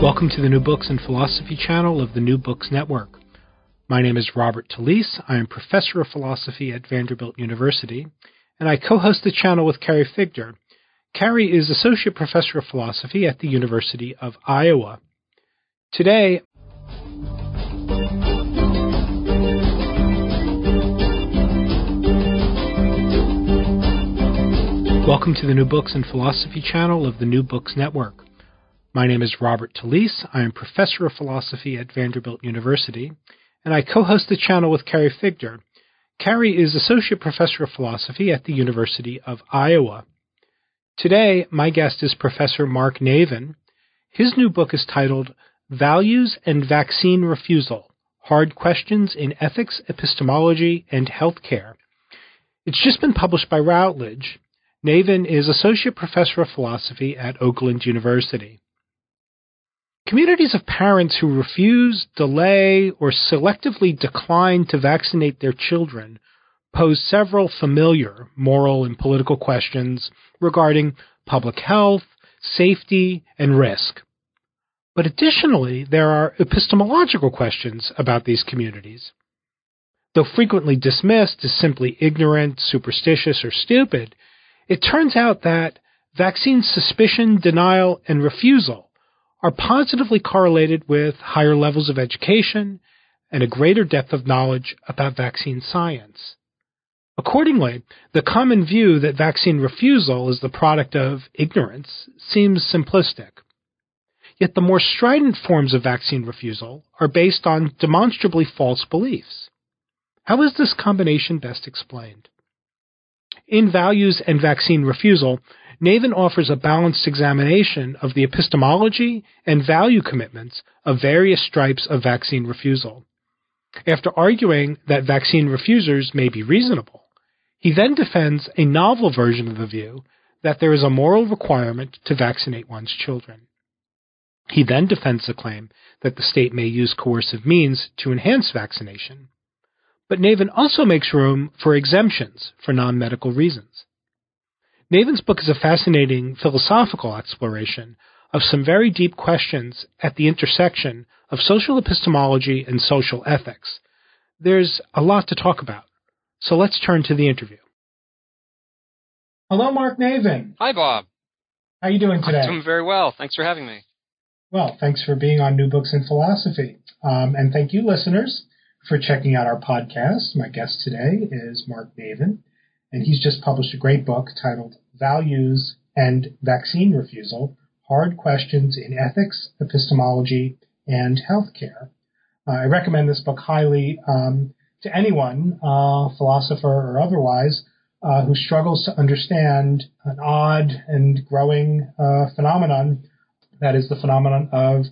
Welcome to the New Books and Philosophy channel of the New Books Network. My name is Robert Talisse. I am professor of philosophy at Vanderbilt University, and I co host the channel with Carrie Figdor. Carrie is associate professor of philosophy at the University of Iowa. Today, Welcome to the New Books and Philosophy channel of the New Books Network. My name is Robert Talisse. I am professor of philosophy at Vanderbilt University, and I co host the channel with Carrie Figdor. Carrie is associate professor of philosophy at the University of Iowa. Today, my guest is Professor Mark Navin. His new book is titled Values and Vaccine Refusal Hard Questions in Ethics, Epistemology, and Healthcare. It's just been published by Routledge. Navin is Associate Professor of Philosophy at Oakland University. Communities of parents who refuse, delay, or selectively decline to vaccinate their children pose several familiar moral and political questions regarding public health, safety, and risk. But additionally, there are epistemological questions about these communities. Though frequently dismissed as simply ignorant, superstitious, or stupid, it turns out that vaccine suspicion, denial, and refusal are positively correlated with higher levels of education and a greater depth of knowledge about vaccine science. Accordingly, the common view that vaccine refusal is the product of ignorance seems simplistic. Yet the more strident forms of vaccine refusal are based on demonstrably false beliefs. How is this combination best explained? In Values and Vaccine Refusal, Navin offers a balanced examination of the epistemology and value commitments of various stripes of vaccine refusal. After arguing that vaccine refusers may be reasonable, he then defends a novel version of the view that there is a moral requirement to vaccinate one's children. He then defends the claim that the state may use coercive means to enhance vaccination. But Navin also makes room for exemptions for non medical reasons. Navin's book is a fascinating philosophical exploration of some very deep questions at the intersection of social epistemology and social ethics. There's a lot to talk about, so let's turn to the interview. Hello, Mark Navin. Hi, Bob. How are you doing today? I'm doing very well. Thanks for having me. Well, thanks for being on New Books in Philosophy. Um, and thank you, listeners, for checking out our podcast. My guest today is Mark Navin and he's just published a great book titled Values and Vaccine Refusal Hard Questions in Ethics, Epistemology, and Healthcare. Uh, I recommend this book highly um, to anyone, uh, philosopher or otherwise, uh, who struggles to understand an odd and growing uh, phenomenon that is the phenomenon of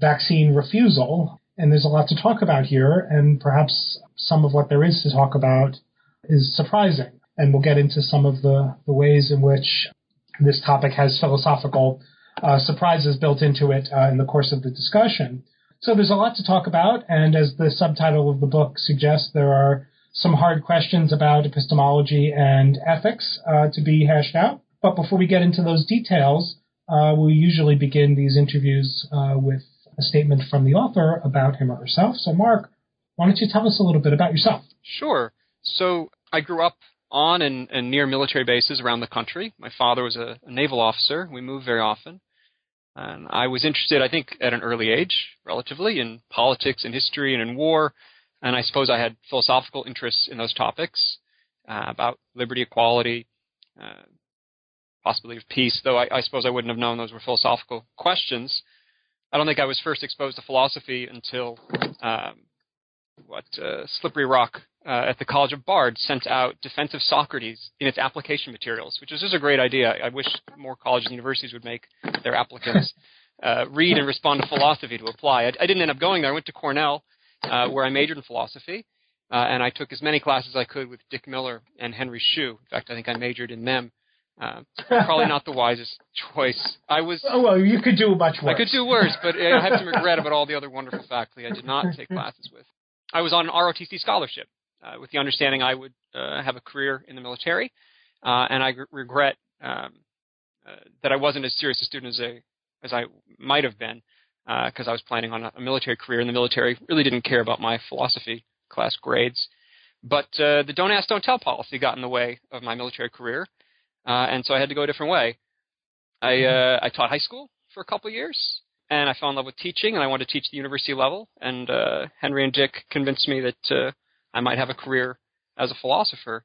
vaccine refusal. And there's a lot to talk about here, and perhaps some of what there is to talk about is surprising and we'll get into some of the, the ways in which this topic has philosophical uh, surprises built into it uh, in the course of the discussion. So there's a lot to talk about, and as the subtitle of the book suggests, there are some hard questions about epistemology and ethics uh, to be hashed out. But before we get into those details, uh, we usually begin these interviews uh, with a statement from the author about him or herself. So, Mark, why don't you tell us a little bit about yourself? Sure. So, I grew up on and, and near military bases around the country. My father was a, a naval officer. We moved very often. And I was interested, I think, at an early age, relatively, in politics and history and in war. And I suppose I had philosophical interests in those topics uh, about liberty, equality, uh, possibility of peace, though I, I, suppose I wouldn't have known those were philosophical questions. I don't think I was first exposed to philosophy until um, what uh, Simon's Rock uh, at the College of Bards sent out Defense of Socrates in its application materials, which is just a great idea. I wish more colleges and universities would make their applicants uh, read and respond to philosophy to apply. I, I, didn't end up going there. I went to Cornell, uh, where I majored in philosophy, uh, and I took as many classes as I could with Dick Miller and Henry Shue. In fact, I think I majored in them. Uh, probably not the wisest choice. I was. Oh well, you could do much worse. I could do worse, but I have some regret about all the other wonderful faculty I did not take classes with. I was on an ROTC scholarship uh, with the understanding I would uh, have a career in the military, uh, and I g- regret um, uh, that I wasn't as serious a student as I as I might have been because uh, I was planning on a, a, military career in the military. Really didn't care about my philosophy class grades, but uh, the don't ask, don't tell policy got in the way of my military career, and so I had to go a different way. I mm-hmm. I taught high school for a couple years and I fell in love with teaching, and I wanted to teach the university level. And uh, Henry and Dick convinced me that uh, I might have a career as a philosopher,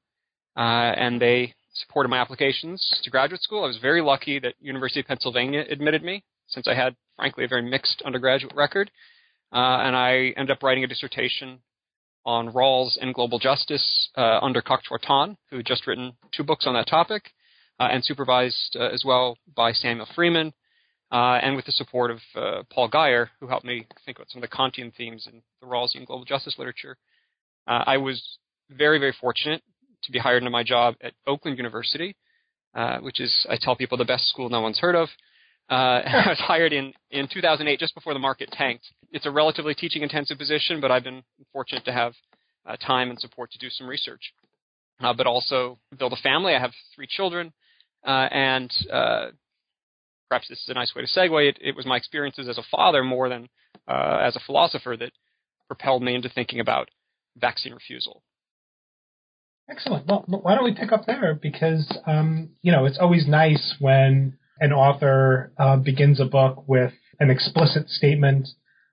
uh, and they supported my applications to graduate school. I was very lucky that University of Pennsylvania admitted me, since I had, frankly, a very mixed undergraduate record. Uh, and I ended up writing a dissertation on Rawls and global justice uh, under Kok-Chor Tan, who had just written two books on that topic, uh, and supervised as well by Samuel Freeman uh, and with the support of uh, Paul Guyer, who helped me think about some of the Kantian themes in the Rawlsian global justice literature. Uh, I was very, very fortunate to be hired into my job at Oakland University, uh, which is, I tell people, the best school no one's heard of. Uh, I was hired in, in 2008, just before the market tanked. It's a relatively teaching intensive position, but I've been fortunate to have uh, time and support to do some research. but also build a family. I have three children, and perhaps this is a nice way to segue. It, it was my experiences as a father more than uh, as a philosopher that propelled me into thinking about vaccine refusal. Excellent. Well, why don't we pick up there? Because um, you know it's always nice when an author uh, begins a book with an explicit statement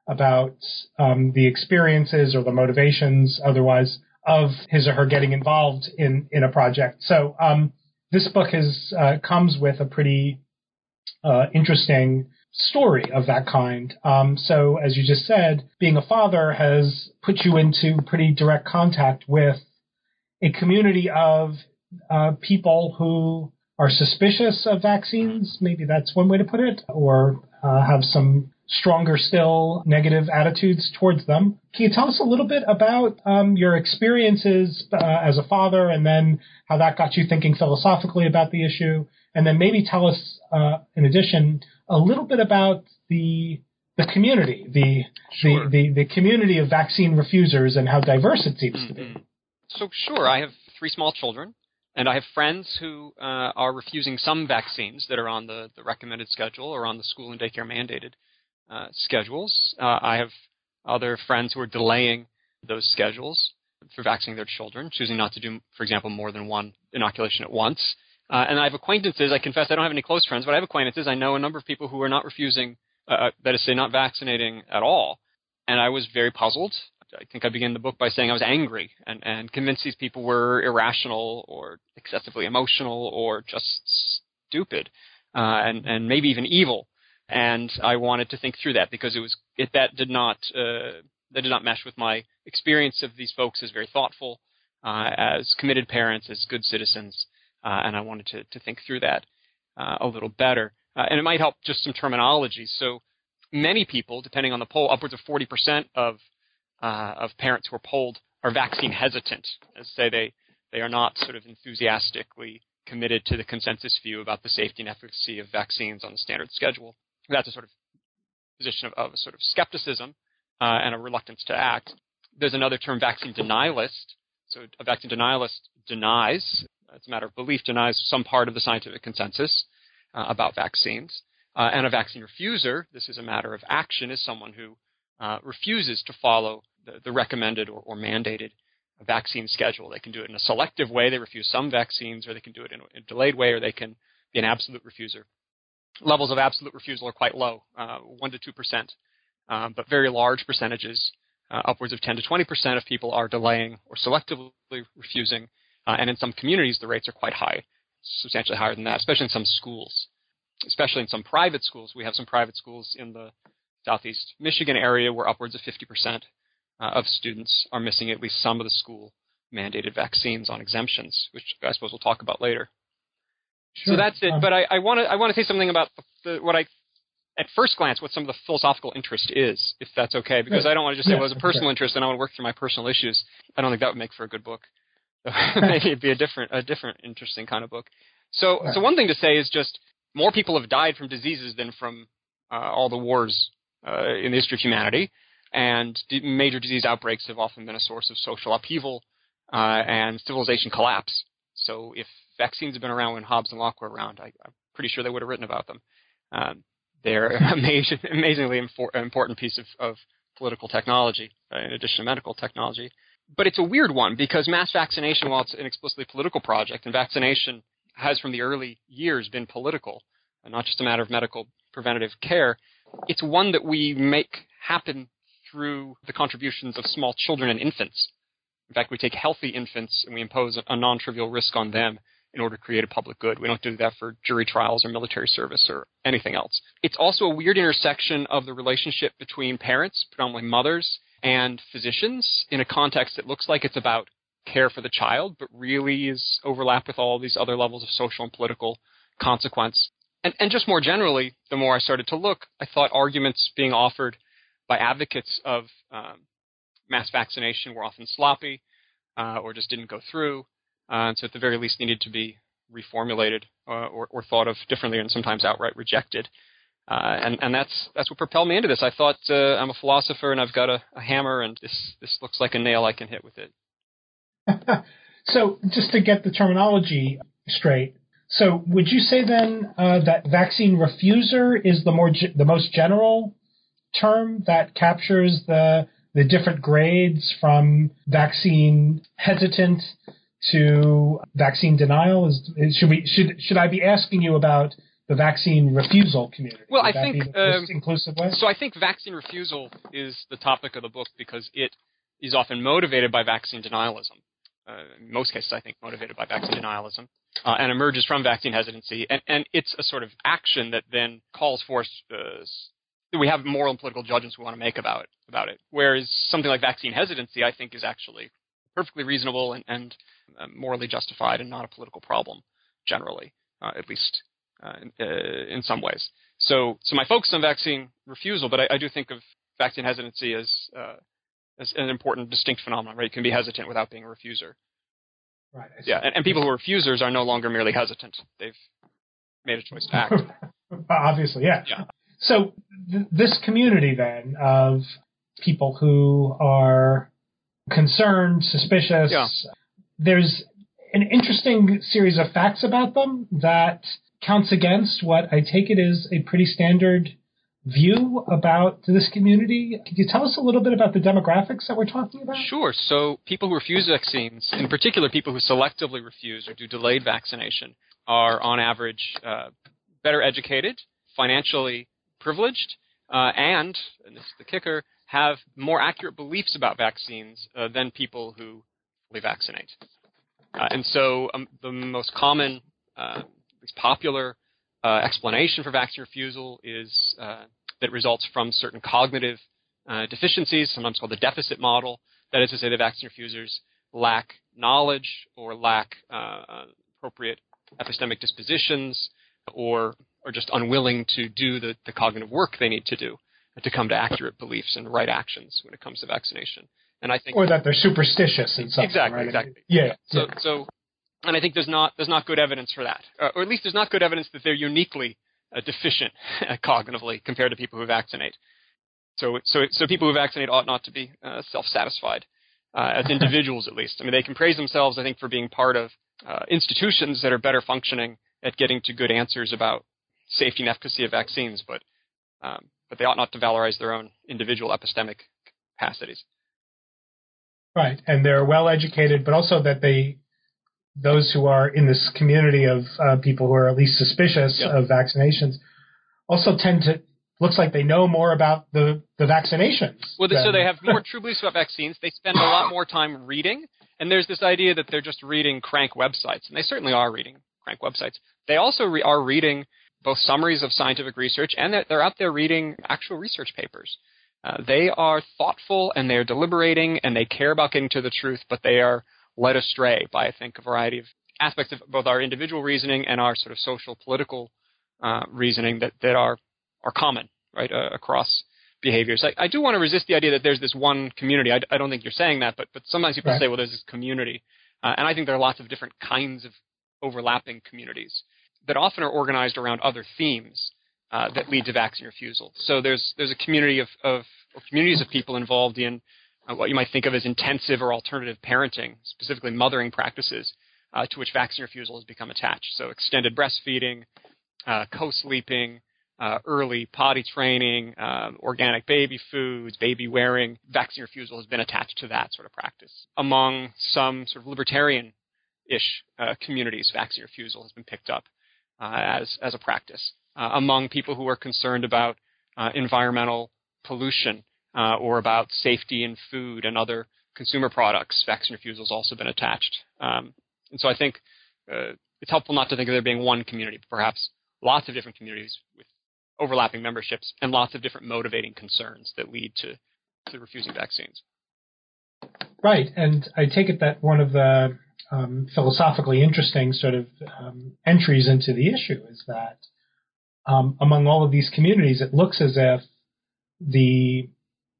about um, the experiences or the motivations, otherwise, of his or her getting involved in in a project. So um, this book is uh, comes with a pretty uh, interesting story of that kind. Um, so, as you just said, being a father has put you into pretty direct contact with a community of uh, people who are suspicious of vaccines. Maybe that's one way to put it, or uh, have some stronger still negative attitudes towards them. Can you tell us a little bit about um, your experiences uh, as a father and then how that got you thinking philosophically about the issue? And then maybe tell us, uh, in addition, a little bit about the the community, the, sure. the, the, the, community of vaccine refusers and how diverse it seems mm-hmm. to be. Mm-hmm. So, sure, I have three small children, and I have friends who uh, are refusing some vaccines that are on the, the recommended schedule or on the school and daycare mandated uh, schedules. Uh, I have other friends who are delaying those schedules for vaccinating their children, choosing not to do, for example, more than one inoculation at once. Uh, and I have acquaintances. I confess I don't have any close friends, but I have acquaintances. I know a number of people who are not refusing, uh, uh that is, say, not vaccinating at all. And I was very puzzled. I think I began the book by saying I was angry and, and convinced these people were irrational or excessively emotional or just stupid uh, and, and maybe even evil. And I wanted to think through that because it was it, that did not uh, that did not mesh with my experience of these folks as very thoughtful, uh, as committed parents, as good citizens uh, and I wanted to, to think through that uh, a little better. Uh, and it might help just some terminology. So many people, depending on the poll, upwards of 40% of of parents who are polled are vaccine hesitant, as say they they are not sort of enthusiastically committed to the consensus view about the safety and efficacy of vaccines on the standard schedule. That's a sort of position of, of a sort of skepticism uh, and a reluctance to act. There's another term, vaccine denialist. So a vaccine denialist denies it's a matter of belief, denies some part of the scientific consensus uh, about vaccines. Uh, and a vaccine refuser, this is a matter of action, is someone who uh, refuses to follow the, the recommended or, or, mandated vaccine schedule. They can do it in a selective way, they refuse some vaccines, or they can do it in a, delayed way, or they can be an absolute refuser. Levels of absolute refusal are quite low, uh, 1 to 2%, um, but very large percentages, uh, upwards of 10 to 20% of people are delaying or selectively refusing uh, and in some communities, the rates are quite high, substantially higher than that, especially in some schools. Especially in some private schools. We have some private schools in the southeast Michigan area where upwards of 50% uh, of students are missing at least some of the school mandated vaccines on exemptions, which I suppose we'll talk about later. Sure. So that's it. Um, but I want to I want to say something about the, what I at first glance what some of the philosophical interest is, if that's okay, because I don't want to just say well, it's a personal interest and I want to work through my personal issues. I don't think that would make for a good book. Maybe it'd be a different a different interesting kind of book. So right. so one thing to say is just more people have died from diseases than from uh, all the wars uh, in the history of humanity, and major disease outbreaks have often been a source of social upheaval uh, and civilization collapse. So if vaccines had been around when Hobbes and Locke were around, I, am pretty sure they would have written about them. Um, they're an amazing, amazingly infor- important piece of, of political technology, uh, in addition to medical technology. But it's a weird one because mass vaccination, while it's an explicitly political project, and vaccination has from the early years been political, and not just a matter of medical preventative care, it's one that we make happen through the contributions of small children and infants. In fact, we take healthy infants and we impose a non trivial risk on them in order to create a public good. We don't do that for jury trials or military service or anything else. It's also a weird intersection of the relationship between parents, predominantly mothers, and physicians in a context that looks like it's about care for the child, but really is overlapped with all these other levels of social and political consequence. And, and just more generally, the more I started to look, I thought arguments being offered by advocates of um, mass vaccination were often sloppy uh, or just didn't go through. Uh, and so at the very least needed to be reformulated uh, or, or, thought of differently and sometimes outright rejected. Uh, and, and that's that's what propelled me into this. I thought uh, I'm a philosopher and I've got a, a, hammer and this this looks like a nail I can hit with it. so just to get the terminology straight, so would you say then uh, that vaccine refuser is the more ge- the most general term that captures the the different grades from vaccine hesitant to vaccine denial? Is, is, should we should should I be asking you about the vaccine refusal community? Well, Would I think um, inclusive way. So I think vaccine refusal is the topic of the book because it is often motivated by vaccine denialism. Uh, in most cases, I think motivated by vaccine denialism, uh, and emerges from vaccine hesitancy, and, and it's a sort of action that then calls for uh, we have moral and political judgments we want to make about it, about it. Whereas something like vaccine hesitancy, I think, is actually perfectly reasonable and, and uh, morally justified and not a political problem generally, uh, at least in, uh, in, some ways. So, so my focus on vaccine refusal, but I, I do think of vaccine hesitancy as, uh, as an important distinct phenomenon. Right, you can be hesitant without being a refuser. Right. Yeah, and, and people who are refusers are no longer merely hesitant; they've made a choice to act. Obviously, yeah. Yeah. So th- this community then of people who are concerned, suspicious. Yeah. There's an interesting series of facts about them that counts against what I take it is a pretty standard view about this community. Could you tell us a little bit about the demographics that we're talking about? Sure. So, people who refuse vaccines, in particular people who selectively refuse or do delayed vaccination, are on average uh, better educated, financially privileged, uh, and, and this is the kicker, have more accurate beliefs about vaccines uh, than people who fully vaccinate. Uh, and so um, the most common, uh, popular uh, explanation for vaccine refusal is uh, that results from certain cognitive uh, deficiencies, sometimes called the deficit model. That is to say, the vaccine refusers lack knowledge or lack appropriate epistemic dispositions or are just unwilling to do the, the cognitive work they need to do to come to accurate beliefs and right actions when it comes to vaccination. And I think, or that they're superstitious in something. Exactly, right? exactly. Yeah. So, yeah. so, and I think there's not there's not good evidence for that, uh, or at least there's not good evidence that they're uniquely uh, deficient cognitively compared to people who vaccinate. So, so, so people who vaccinate ought not to be uh, self-satisfied uh, as individuals, at least. I mean, they can praise themselves, I think, for being part of uh, institutions that are better functioning at getting to good answers about safety and efficacy of vaccines, but um, but they ought not to valorize their own individual epistemic capacities. Right, and they're well educated, but also that they, those who are in this community of uh, people who are at least suspicious yep. of vaccinations, also tend to looks like they know more about the the vaccinations. Well, than, so they have more true beliefs about vaccines. They spend a lot more time reading, and there's this idea that they're just reading crank websites, and they certainly are reading crank websites. They also re- are reading both summaries of scientific research and that they're out there reading actual research papers. Uh, they are thoughtful and they are deliberating and they care about getting to the truth, but they are led astray by, I think, a variety of aspects of both our individual reasoning and our sort of social political uh, reasoning that, that are are common right uh, across behaviors. I, I, do want to resist the idea that there's this one community. I, I don't think you're saying that, but but sometimes people right. say, well, there's this community, uh, and I think there are lots of different kinds of overlapping communities that often are organized around other themes uh, that lead to vaccine refusal. So there's there's a community of, of communities of people involved in what you might think of as intensive or alternative parenting, specifically mothering practices, uh, to which vaccine refusal has become attached. So extended breastfeeding, uh, co-sleeping, uh, early potty training, um, organic baby foods, baby wearing, vaccine refusal has been attached to that sort of practice. Among some sort of libertarian-ish uh, communities, vaccine refusal has been picked up uh, as as a practice. Uh, among people who are concerned about uh, environmental pollution or about safety in food and other consumer products, vaccine refusal has also been attached. Um, and so I think it's helpful not to think of there being one community, but perhaps lots of different communities with overlapping memberships and lots of different motivating concerns that lead to, to refusing vaccines. Right, and I take it that one of the um, philosophically interesting sort of um, entries into the issue is that um, among all of these communities, it looks as if the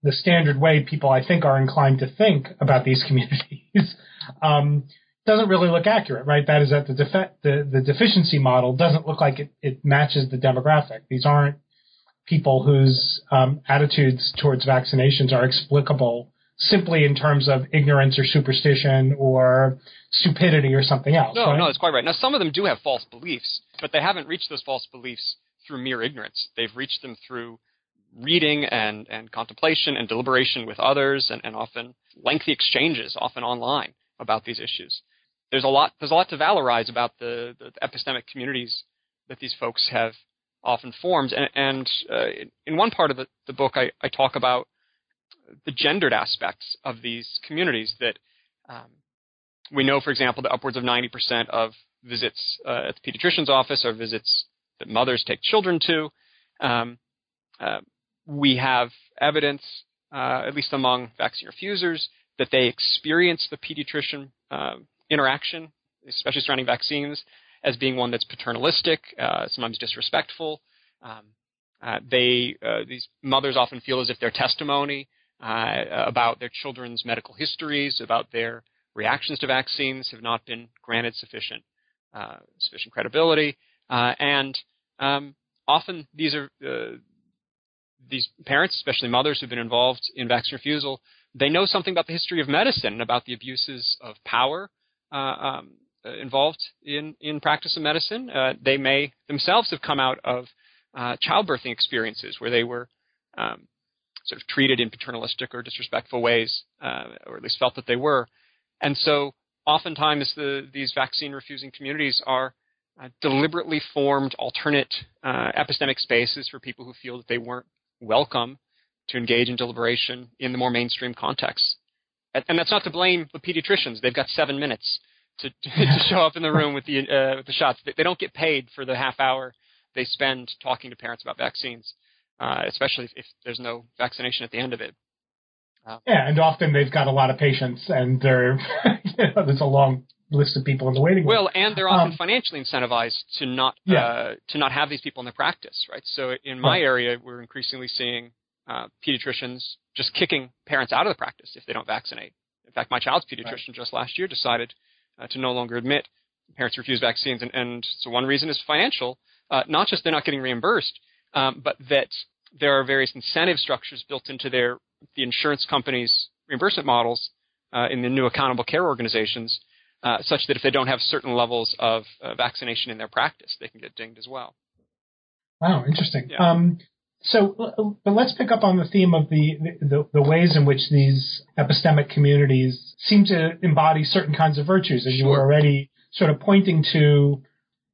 the standard way people I think are inclined to think about these communities um, doesn't really look accurate, right? That is that the, defe- the, the deficiency model doesn't look like it, it matches the demographic. These aren't people whose um, attitudes towards vaccinations are explicable simply in terms of ignorance or superstition or stupidity or something else. No, right? no, that's quite right. Now, some of them do have false beliefs, but they haven't reached those false beliefs through mere ignorance. They've reached them through reading and, and contemplation and deliberation with others and, and often lengthy exchanges, often online, about these issues there's a lot there's a lot to valorize about the, the epistemic communities that these folks have often formed. And, and uh, in one part of the, the book, I, I, talk about the gendered aspects of these communities that um, we know, for example, that upwards of 90% of visits uh, at the pediatrician's office are visits that mothers take children to. Um, uh, we have evidence, uh, at least among vaccine refusers, that they experience the pediatrician uh, interaction, especially surrounding vaccines, as being one that's paternalistic, uh, sometimes disrespectful. Um, uh, they uh, these mothers often feel as if their testimony uh, about their children's medical histories, about their reactions to vaccines, have not been granted sufficient uh, sufficient credibility, uh, and um, often these are these parents, especially mothers who've been involved in vaccine refusal, they know something about the history of medicine and about the abuses of power uh, um, uh, involved in, in practice of medicine. Uh, they may themselves have come out of childbirthing experiences where they were um, sort of treated in paternalistic or disrespectful ways, or at least felt that they were. And so oftentimes the, these vaccine refusing communities are uh, deliberately formed alternate uh, epistemic spaces for people who feel that they weren't welcome to engage in deliberation in the more mainstream context and that's not to blame the pediatricians. They've got seven minutes to to show up in the room with the uh, with the shots. They, don't get paid for the half hour they spend talking to parents about vaccines, uh, especially if, if, there's no vaccination at the end of it. Uh, yeah, and often they've got a lot of patients, and they're you know, there's a long list of people in the waiting room. Well, and they're often um, financially incentivized to not yeah. uh, to not have these people in their practice, right? So in my right. area, we're increasingly seeing uh, pediatricians just kicking parents out of the practice if they don't vaccinate. In fact, my child's pediatrician right. just last year decided uh, to no longer admit parents refuse vaccines, and, and so one reason is financial. Uh, not just they're not getting reimbursed, um, but that there are various incentive structures built into their the insurance companies' reimbursement models uh, in the new accountable care organizations, uh, such that if they don't have certain levels of uh, vaccination in their practice, they can get dinged as well. Wow, interesting. Yeah. Um, so, but let's pick up on the theme of the, the, the ways in which these epistemic communities seem to embody certain kinds of virtues, as sure. you were already sort of pointing to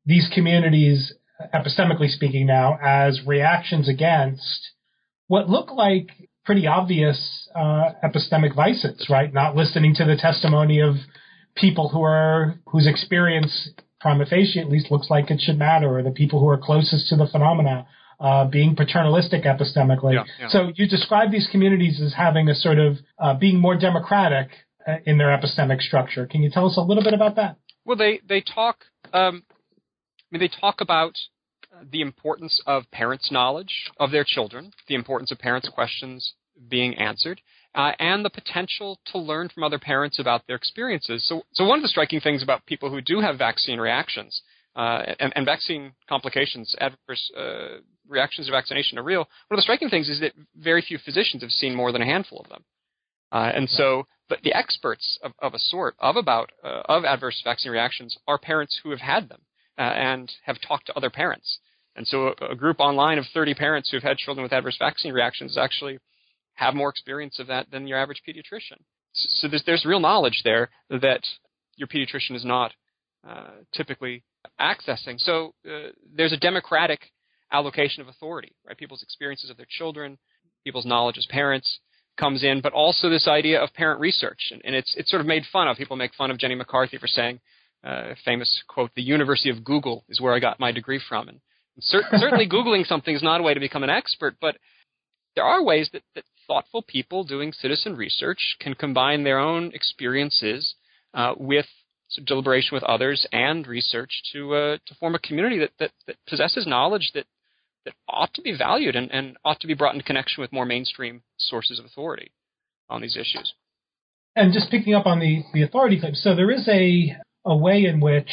these communities, epistemically speaking, now as reactions against what look like pretty obvious uh, epistemic vices, right? Not listening to the testimony of people who are whose experience prima facie at least looks like it should matter, or the people who are closest to the phenomena uh, being paternalistic epistemically. Yeah, yeah. So you describe these communities as having a sort of uh, being more democratic uh, in their epistemic structure. Can you tell us a little bit about that? Well, they they talk. Um, I mean, they talk about the importance of parents' knowledge of their children, the importance of parents' questions being answered, uh, and the potential to learn from other parents about their experiences. So, so one of the striking things about people who do have vaccine reactions uh, and, and, vaccine complications, adverse uh, reactions to vaccination are real. One of the striking things is that very few physicians have seen more than a handful of them, uh, and so but the experts of, of a sort of about uh, of adverse vaccine reactions are parents who have had them uh, and have talked to other parents. And so a, group online of 30 parents who have had children with adverse vaccine reactions actually have more experience of that than your average pediatrician. So there's, there's real knowledge there that your pediatrician is not uh, typically accessing. So uh, there's a democratic allocation of authority, right? People's experiences of their children, people's knowledge as parents comes in, but also this idea of parent research. And, and it's, it's sort of made fun of. People make fun of Jenny McCarthy for saying, uh, famous quote, the University of Google is where I got my degree from. And certainly Googling something is not a way to become an expert, but there are ways that, that thoughtful people doing citizen research can combine their own experiences uh, with deliberation with others and research to uh, to form a community that, that, that possesses knowledge that that ought to be valued and, and ought to be brought into connection with more mainstream sources of authority on these issues. And just picking up on the, the authority claim, so there is a a way in which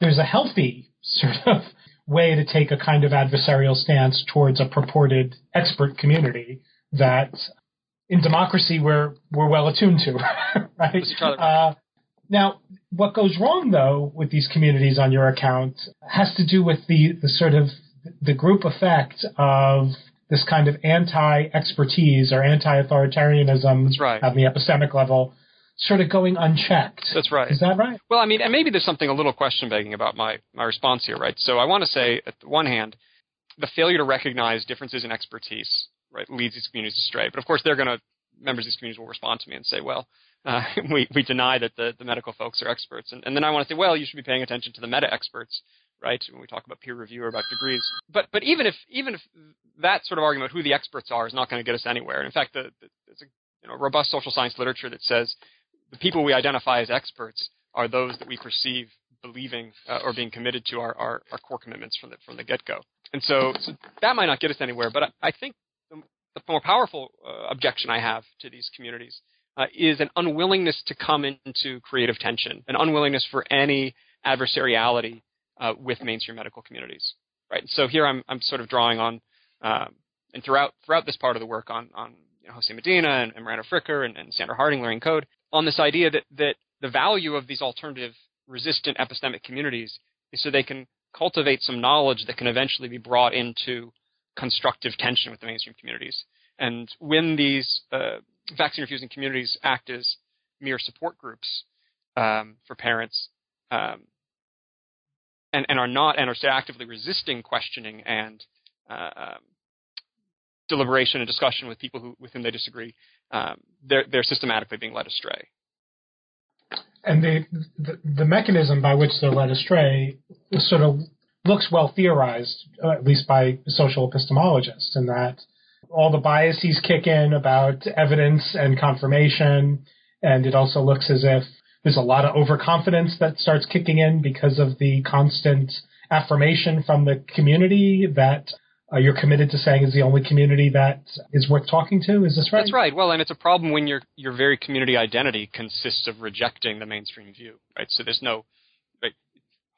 there's a healthy sort of way to take a kind of adversarial stance towards a purported expert community that in democracy we're we're well attuned to, right? Uh, now, what goes wrong though with these communities on your account has to do with the the sort of the group effect of this kind of anti-expertise or anti-authoritarianism right. on the epistemic level sort of going unchecked. That's right. Is that right? Well, I mean, and maybe there's something a little question begging about my, my response here, right? So I want to say, at the one hand, the failure to recognize differences in expertise, right, leads these communities astray. But of course, they're going to, members of these communities will respond to me and say, well, uh, we, we deny that the, the medical folks are experts. And, and then I want to say, well, you should be paying attention to the meta experts, right, when we talk about peer review or about degrees. But, but even if, even if that sort of argument, who the experts are, is not going to get us anywhere. And in fact, the, the, there's a you know, robust social science literature that says the people we identify as experts are those that we perceive believing uh, or being committed to our, our, our, core commitments from the, from the get-go. And so, so, that might not get us anywhere, but I, I think the, the, more powerful uh, objection I have to these communities uh, is an unwillingness to come into creative tension, an unwillingness for any adversariality uh, with mainstream medical communities. Right. So here I'm, I'm sort of drawing on, um, and throughout throughout this part of the work on on you know, Jose Medina and, and Miranda Fricker and, and Sandra Harding Lorraine Code, on this idea that, that the value of these alternative resistant epistemic communities is so they can cultivate some knowledge that can eventually be brought into constructive tension with the mainstream communities. And when these uh, vaccine refusing communities act as mere support groups um, for parents um, and, and, are not and are actively resisting questioning and uh, um, deliberation and discussion with people who, with whom they disagree, um, they're, they're systematically being led astray. And the, the, the mechanism by which they're led astray sort of looks well theorized, at least by social epistemologists, in that all the biases kick in about evidence and confirmation, and it also looks as if there's a lot of overconfidence that starts kicking in because of the constant affirmation from the community that uh, you're committed to saying is the only community that is worth talking to. Is this right? That's right. Well, and it's a problem when your your very community identity consists of rejecting the mainstream view, right? So there's no right,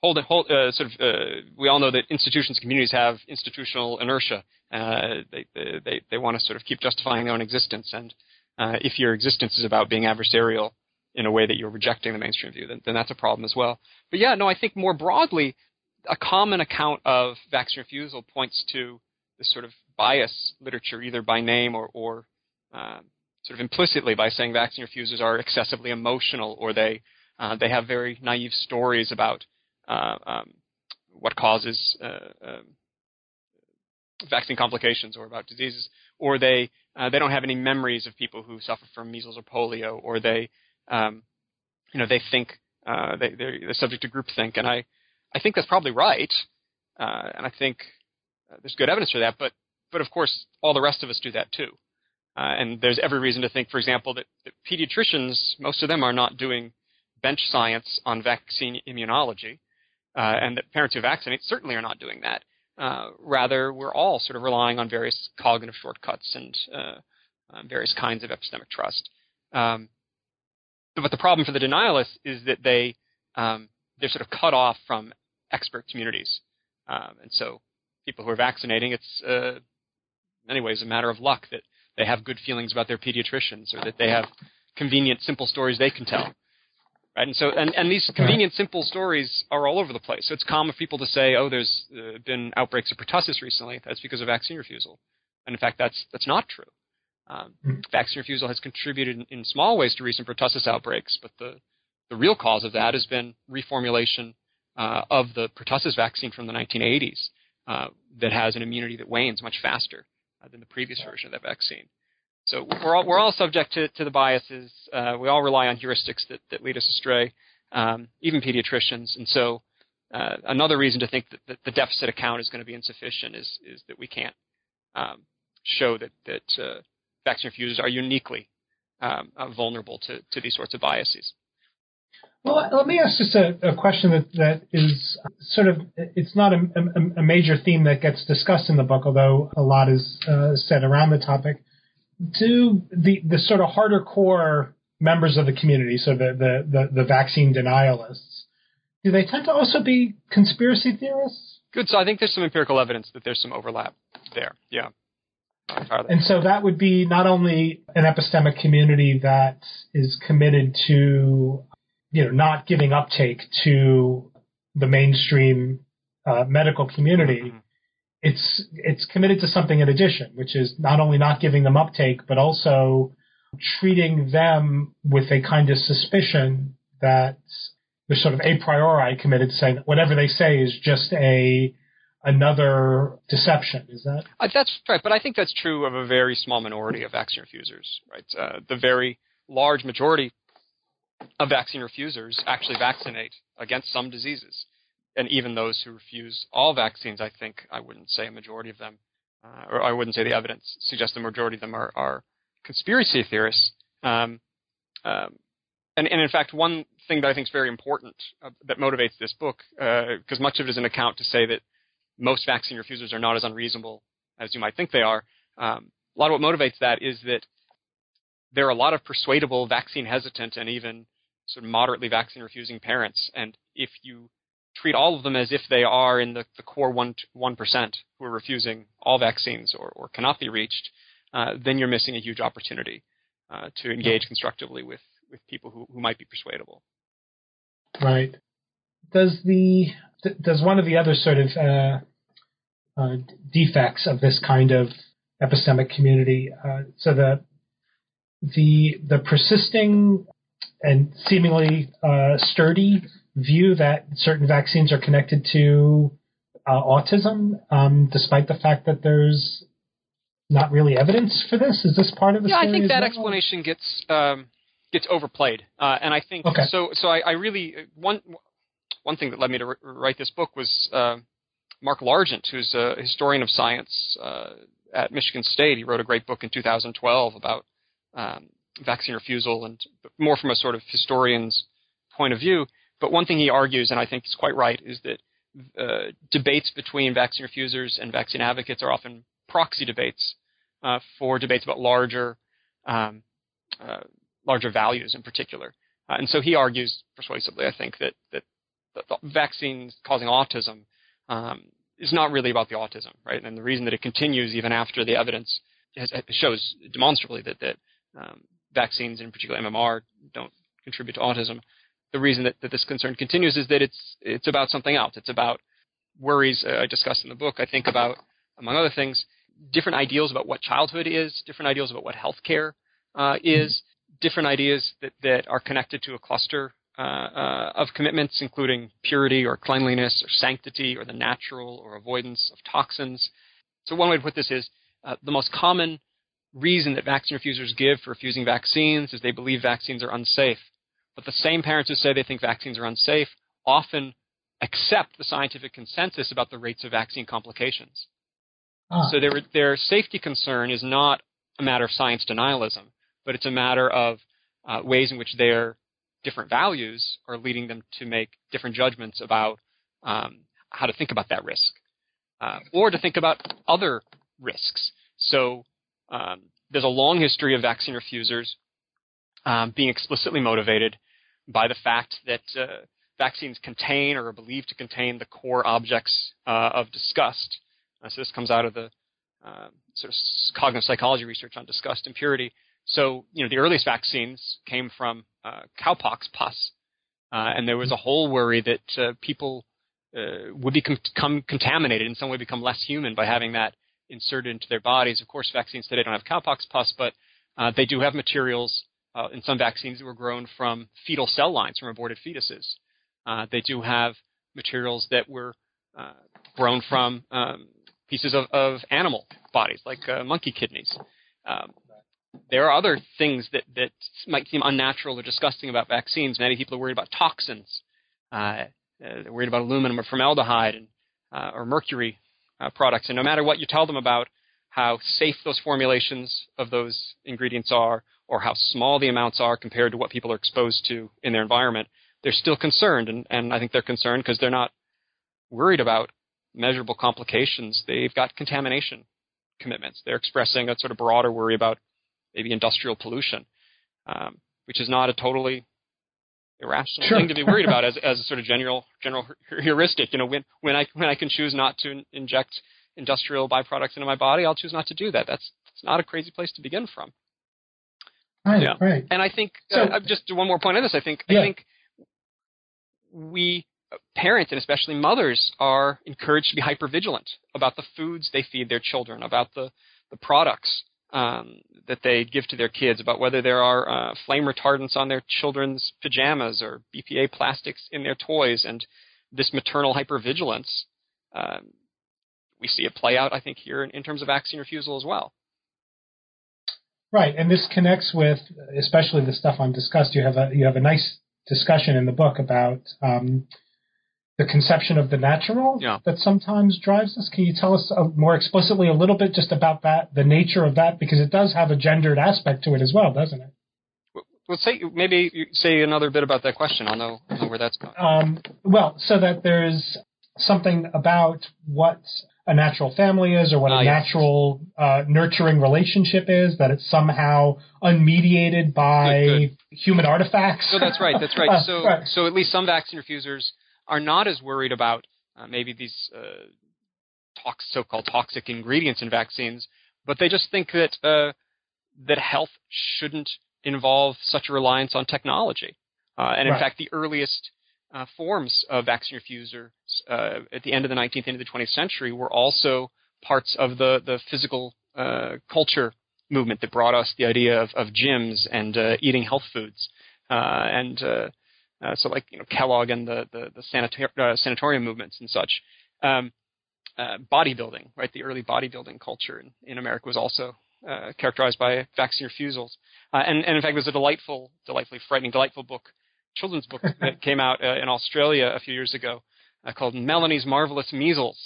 hold it, hold uh, sort of. Uh, we all know that institutions, communities have institutional inertia. Uh, they they they want to sort of keep justifying their own existence, and uh, if your existence is about being adversarial in a way that you're rejecting the mainstream view, then, then that's a problem as well. But yeah, no, I think more broadly, a common account of vaccine refusal points to this sort of bias literature, either by name or, or uh, sort of implicitly by saying vaccine refusers are excessively emotional or they uh, they have very naive stories about uh, um, what causes uh, um, vaccine complications or about diseases, or they uh, they don't have any memories of people who suffer from measles or polio, or they um, you know they think uh, they, they're, they're subject to groupthink, and I I think that's probably right, and I think uh, there's good evidence for that. But but of course, all the rest of us do that too. Uh, and there's every reason to think, for example, that, that, pediatricians, most of them are not doing bench science on vaccine immunology, uh, and that parents who vaccinate certainly are not doing that. Uh, rather, we're all sort of relying on various cognitive shortcuts and uh, uh, various kinds of epistemic trust. Um, but the problem for the denialists is that they um, they're sort of cut off from expert communities, um, and so people who are vaccinating, it's uh, in many ways a matter of luck that they have good feelings about their pediatricians or that they have convenient, simple stories they can tell. Right, and so and, and these convenient, simple stories are all over the place. So it's common for people to say, "Oh, there's uh, been outbreaks of pertussis recently. That's because of vaccine refusal." And in fact, that's that's not true. Um, mm-hmm. Vaccine refusal has contributed in, in, small ways to recent pertussis outbreaks, but the, the real cause of that has been reformulation uh, of the pertussis vaccine from the 1980s uh, that has an immunity that wanes much faster uh, than the previous version of that vaccine. So we're all, we're all subject to, to the biases. Uh, we all rely on heuristics that, that lead us astray, um, even pediatricians. And so uh, another reason to think that, that, the deficit account is going to be insufficient is, is that we can't um, show that, that uh, vaccine refusers are uniquely um, vulnerable to, to these sorts of biases. Well, let me ask just a, a, question that, that is sort of, it's not a, a, a, major theme that gets discussed in the book, although a lot is uh, said around the topic. Do the, the sort of harder core members of the community, so the, the, the, the vaccine denialists, do they tend to also be conspiracy theorists? Good. So I think there's some empirical evidence that there's some overlap there. Yeah. And so that would be not only an epistemic community that is committed to, you know, not giving uptake to the mainstream uh, medical community. Mm-hmm. It's it's committed to something in addition, which is not only not giving them uptake, but also treating them with a kind of suspicion that they're sort of a priori committed to saying that whatever they say is just a another deception. Is that? Uh, that's right, but I think that's true of a very small minority of vaccine refusers. Right, uh, the very large majority of vaccine refusers actually vaccinate against some diseases, and even those who refuse all vaccines, I think I wouldn't say a majority of them, uh, or I wouldn't say the evidence suggests the majority of them are, are conspiracy theorists. Um, um, and, and, in fact, one thing that I think is very important uh, that motivates this book, because uh, much of it is an account to say that most vaccine refusers are not as unreasonable as you might think they are. Um, a lot of what motivates that is that there are a lot of persuadable vaccine hesitant and even sort of moderately vaccine refusing parents. And if you treat all of them as if they are in the, the core 1%, 1% who are refusing all vaccines or, or cannot be reached, uh, then you're missing a huge opportunity uh, to engage constructively with, with people who, who might be persuadable. Right. Does the does one of the other sort of uh, uh, defects of this kind of epistemic community, uh, so the the the persisting and seemingly uh, sturdy view that certain vaccines are connected to uh, autism, um, despite the fact that there's not really evidence for this. Is this part of the yeah, story? I think that well? explanation gets um, gets overplayed, uh, and I think okay. so. So I, I really one one thing that led me to write this book was uh, Mark Largent, who's a historian of science uh, at Michigan State. He wrote a great book in 2012 about um, vaccine refusal and more from a sort of historian's point of view. But one thing he argues, and I think he's quite right, is that uh, debates between vaccine refusers and vaccine advocates are often proxy debates uh, for debates about larger um, uh, larger values in particular. Uh, and so he argues persuasively, I think, that that vaccines causing autism um, is not really about the autism, right? And the reason that it continues even after the evidence has, shows demonstrably that that um, vaccines, in particular MMR, don't contribute to autism. The reason that, that this concern continues is that it's it's about something else. It's about worries uh, I discussed in the book. I think about, among other things, different ideals about what childhood is, different ideals about what healthcare uh, is, different ideas that, that are connected to a cluster uh, uh, of commitments, including purity or cleanliness or sanctity or the natural or avoidance of toxins. So, one way to put this is uh, the most common reason that vaccine refusers give for refusing vaccines is they believe vaccines are unsafe. But the same parents who say they think vaccines are unsafe often accept the scientific consensus about the rates of vaccine complications. Ah. So their their safety concern is not a matter of science denialism, but it's a matter of uh, ways in which their different values are leading them to make different judgments about um, how to think about that risk, uh, or to think about other risks. So um, there's a long history of vaccine refusers um, being explicitly motivated by the fact that uh, vaccines contain or are believed to contain the core objects uh, of disgust. Uh, so this comes out of the uh, sort of cognitive psychology research on disgust and purity. So you know the earliest vaccines came from uh, cowpox pus, uh, and there was a whole worry that people would become contaminated in some way, become less human by having that inserted into their bodies. Of course, vaccines today don't have cowpox pus, but they do have materials uh, in some vaccines that were grown from fetal cell lines from aborted fetuses. Uh, they do have materials that were uh, grown from um, pieces of, of, animal bodies, like uh, monkey kidneys. Um, there are other things that, that might seem unnatural or disgusting about vaccines. Many people are worried about toxins. Uh, uh, they're worried about aluminum or formaldehyde and, or mercury products. And no matter what you tell them about how safe those formulations of those ingredients are, or how small the amounts are compared to what people are exposed to in their environment, they're still concerned. And, and I think they're concerned because they're not worried about measurable complications. They've got contamination commitments. They're expressing a sort of broader worry about maybe industrial pollution, um, which is not a totally irrational sure. thing to be worried about as, as a sort of general general heuristic. You know, when when I when I can choose not to inject industrial byproducts into my body, I'll choose not to do that. That's it's not a crazy place to begin from. Right, yeah. right. And I think so, uh, just one more point on this. I think yeah. I think we parents and especially mothers are encouraged to be hyper vigilant about the foods they feed their children, about the the products um, that they give to their kids, about whether there are uh, flame retardants on their children's pajamas or BPA plastics in their toys, and this maternal hypervigilance. Um, we see it play out, I think, here in, in terms of vaccine refusal as well. Right, and this connects with especially the stuff on disgust. You have a you have a nice discussion in the book about um, the conception of the natural yeah. that sometimes drives us. Can you tell us uh, more explicitly a little bit just about that, the nature of that, because it does have a gendered aspect to it as well, doesn't it? Well, say maybe say another bit about that question. I'll know, I'll know where that's going. Um, well, so that there's something about what a natural family is or what a uh, natural uh, nurturing relationship is, that it's somehow unmediated by good, good. human artifacts. So that's right. That's right. uh, so, right. so at least some vaccine refusers are not as worried about uh, maybe these uh, tox- so-called toxic ingredients in vaccines, but they just think that uh, that health shouldn't involve such a reliance on technology. and in right. fact, the earliest uh, forms of vaccine refusers uh, at the end of the 19th, into the 20th century were also parts of the, the physical uh, culture movement that brought us the idea of, of gyms and uh, eating health foods. Uh, and uh, so, like you know, Kellogg and the, the, the sanator- sanatorium movements and such. Um, bodybuilding, right? The early bodybuilding culture in, in America was also characterized by vaccine refusals. and, and in fact, there's a delightful, delightfully frightening, delightful book children's book that came out uh, in Australia a few years ago uh, called Melanie's Marvelous Measles.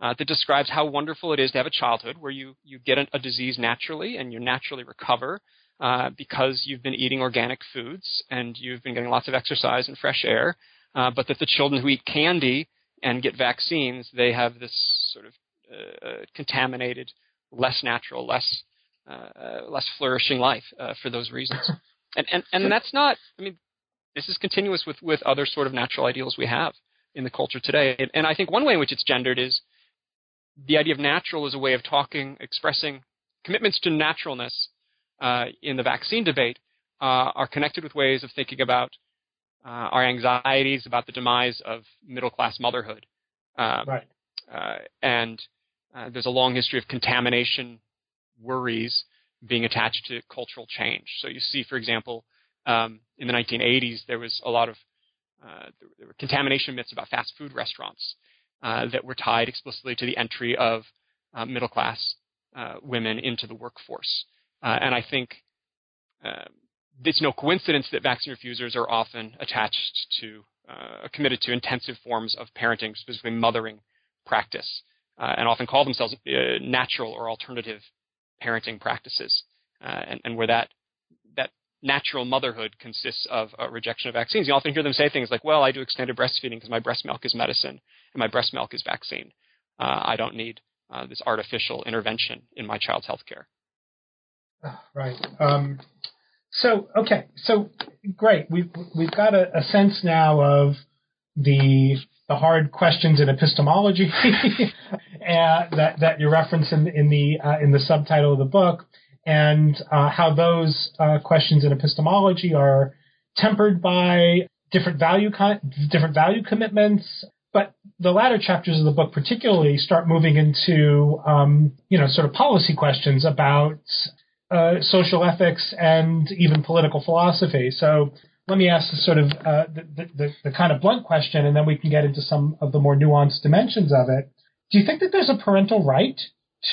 Uh, that describes how wonderful it is to have a childhood where you, you get a disease naturally and you naturally recover uh, because you've been eating organic foods and you've been getting lots of exercise and fresh air. Uh, but that the children who eat candy and get vaccines, they have this sort of uh, contaminated, less natural, less less flourishing life for those reasons. And, and and that's not. I mean, this is continuous with, with other sort of natural ideals we have in the culture today. And, and I think one way in which it's gendered is the idea of natural as a way of talking, expressing commitments to naturalness uh, in the vaccine debate uh, are connected with ways of thinking about uh, our anxieties about the demise of middle class motherhood. Um, right. Uh, and uh, there's a long history of contamination worries being attached to cultural change. So you see, for example, um, in the 1980s, there was a lot of uh, there were contamination myths about fast food restaurants uh, that were tied explicitly to the entry of uh, middle class uh, women into the workforce. Uh, and I think um, it's no coincidence that vaccine refusers are often attached to, uh, committed to intensive forms of parenting, specifically mothering practice. uh, and often call themselves uh, natural or alternative parenting practices, uh, and, and, where that that natural motherhood consists of a rejection of vaccines. You often hear them say things like, "Well, I do extended breastfeeding because my breast milk is medicine and my breast milk is vaccine. Uh, I don't need this artificial intervention in my child's health care." Right. Um, so okay. So great. We've we've got a, a sense now of the the hard questions in epistemology that that you reference in, in the uh, in the subtitle of the book, and uh, how those uh, questions in epistemology are tempered by different value con- different value commitments. But the latter chapters of the book, particularly, start moving into um, you know sort of policy questions about uh, social ethics and even political philosophy. So let me ask the sort of uh, the, the, the, kind of blunt question, and then we can get into some of the more nuanced dimensions of it. Do you think that there's a parental right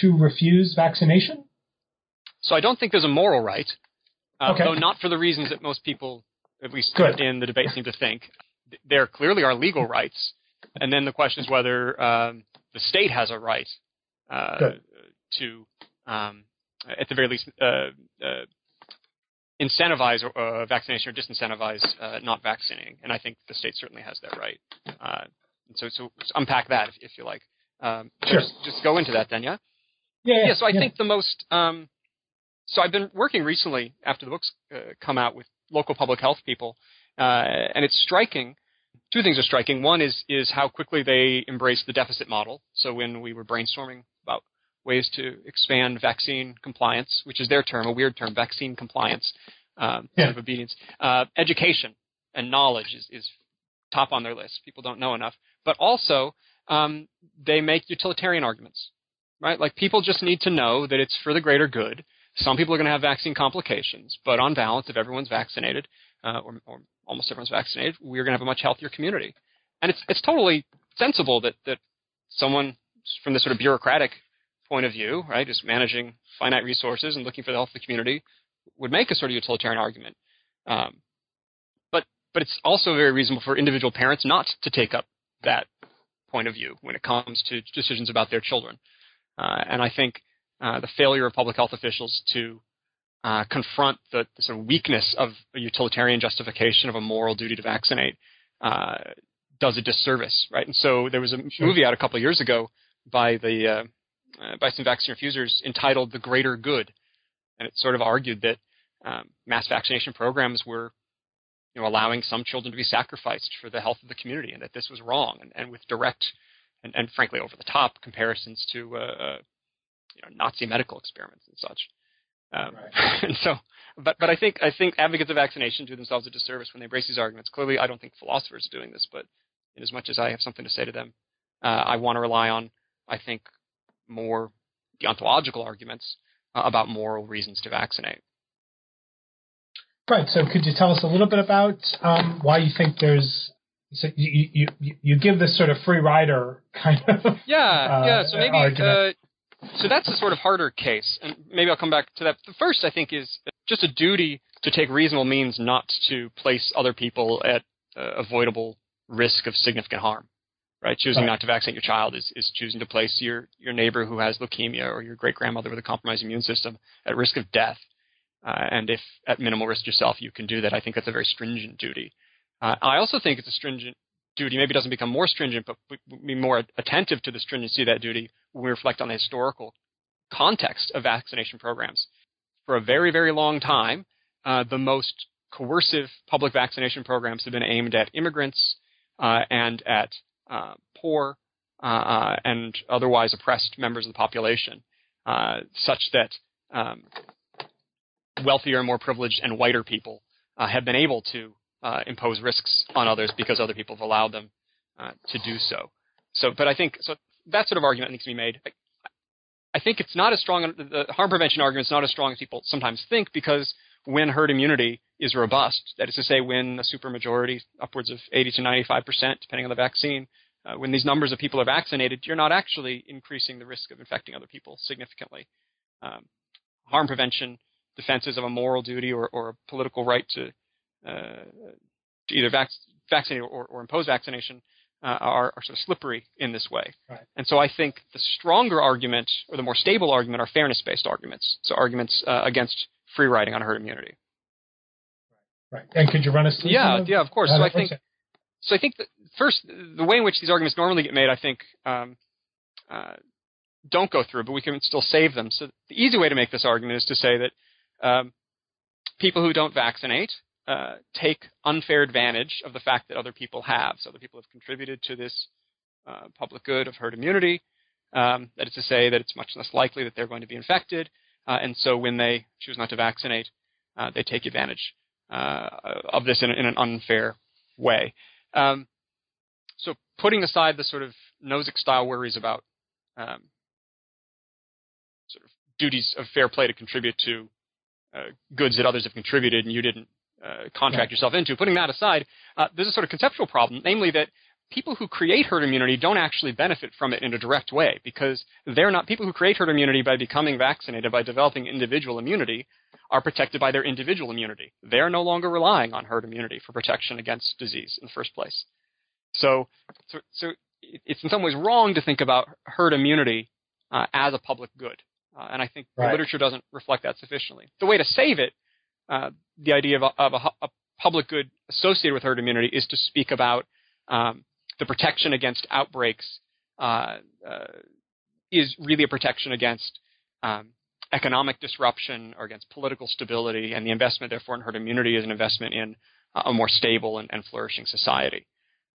to refuse vaccination? So I don't think there's a moral right, uh, okay. though not for the reasons that most people, at least Good. in the debate, seem to think. There clearly are legal rights, and then the question is whether um, the state has a right uh, to, um, at the very least, uh, uh incentivize uh, vaccination or disincentivize uh, not vaccinating. And I think the state certainly has that right. Uh, so, so, unpack that if, if you like. Um, sure. Just, just, go into that then, yeah? Yeah. Yeah. yeah so I yeah. think the most. Um, so I've been working recently after the books uh, come out with local public health people, uh, and it's striking. Two things are striking. One is is how quickly they embrace the deficit model. So when we were brainstorming about ways to expand vaccine compliance, which is their term, a weird term, vaccine compliance, um, yeah. of obedience. Uh, education and knowledge is, is top on their list. People don't know enough. But also, um, they make utilitarian arguments, right? Like people just need to know that it's for the greater good. Some people are going to have vaccine complications, but on balance, if everyone's vaccinated, uh, or, or almost everyone's vaccinated, we're going to have a much healthier community. And it's it's totally sensible that that someone from this sort of bureaucratic point of view, right, just managing finite resources and looking for the health of the community, would make a sort of utilitarian argument. Um, but but it's also very reasonable for individual parents not to take up that point of view when it comes to decisions about their children. Uh, and I think uh, the failure of public health officials to uh, confront the, the, sort of weakness of a utilitarian justification of a moral duty to vaccinate uh, does a disservice, right? And so there was a sure. movie out a couple of years ago by the uh, by some vaccine refusers entitled "The Greater Good," and it sort of argued that um, mass vaccination programs were, you know, allowing some children to be sacrificed for the health of the community, and that this was wrong, and, and with direct and, and, frankly over the top comparisons to, uh, uh, you know, Nazi medical experiments and such. Um, right. and so, but but I think I think advocates of vaccination do themselves a disservice when they embrace these arguments. Clearly, I don't think philosophers are doing this, but in as much as I have something to say to them, uh, I want to rely on, I think, more deontological arguments uh, about moral reasons to vaccinate. Right. So, could you tell us a little bit about um, why you think there's so you, you you give this sort of free rider kind of yeah uh, yeah so maybe uh, so that's a sort of harder case and maybe I'll come back to that. The first I think is just a duty to take reasonable means not to place other people at uh, avoidable risk of significant harm right? Choosing right. not to vaccinate your child is, is choosing to place your, your neighbor who has leukemia or your great grandmother with a compromised immune system at risk of death. Uh, and if at minimal risk yourself, you can do that. I think that's a very stringent duty. Uh, I also think it's a stringent duty. Maybe it doesn't become more stringent, but be more attentive to the stringency of that duty when we reflect on the historical context of vaccination programs. For a very, very long time, uh, the most coercive public vaccination programs have been aimed at immigrants uh, and at poor uh, uh, and otherwise oppressed members of the population, such that um, wealthier, more privileged, and whiter people have been able to impose risks on others because other people have allowed them to do so. So, but I think so that sort of argument needs to be made. I think it's not as strong. The harm prevention argument is not as strong as people sometimes think because when herd immunity is robust, that is to say, when a supermajority, upwards of 80 to 95 percent, depending on the vaccine, uh, when these numbers of people are vaccinated, you're not actually increasing the risk of infecting other people significantly. Um, harm prevention defenses of a moral duty or, or a political right to, uh, to either vac- vaccinate or, or, impose vaccination uh, are, are, sort of slippery in this way. Right. And so I think the stronger argument or the more stable argument are fairness-based arguments. So arguments uh, against free riding on herd immunity. Right. And could you run us through? Yeah, yeah, of course. So I think, so I think that first, the way in which these arguments normally get made, I think, um, uh, don't go through, but we can still save them. So the easy way to make this argument is to say that um, people who don't vaccinate uh, take unfair advantage of the fact that other people have. So other people have contributed to this uh, public good of herd immunity. Um, that is to say that it's much less likely that they're going to be infected, uh, and so when they choose not to vaccinate, uh, they take advantage uh, of this in, in, an unfair way. Um, so putting aside the sort of Nozick style worries about um, sort of duties of fair play to contribute to uh, goods that others have contributed and you didn't uh, contract yourself into. Putting that aside, uh, there's a sort of conceptual problem, namely that people who create herd immunity don't actually benefit from it in a direct way because they're not people who create herd immunity by becoming vaccinated, by developing individual immunity, are protected by their individual immunity. They're no longer relying on herd immunity for protection against disease in the first place. So, so, so it's in some ways wrong to think about herd immunity uh, as a public good. Uh, and I think right. the literature doesn't reflect that sufficiently. The way to save it, uh, the idea of, a, of a, a, public good associated with herd immunity, is to speak about um, the protection against outbreaks uh, uh, is really a protection against um, economic disruption or against political stability, and the investment, therefore, in herd immunity is an investment in a more stable and, and flourishing society.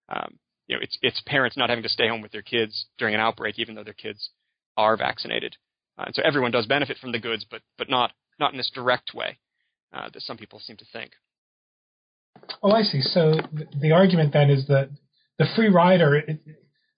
Um, you know, it's it's parents not having to stay home with their kids during an outbreak, even though their kids are vaccinated. Uh, and so everyone does benefit from the goods, but but not not in this direct way uh, that some people seem to think. Oh, I see. So the argument then is that the free rider, it,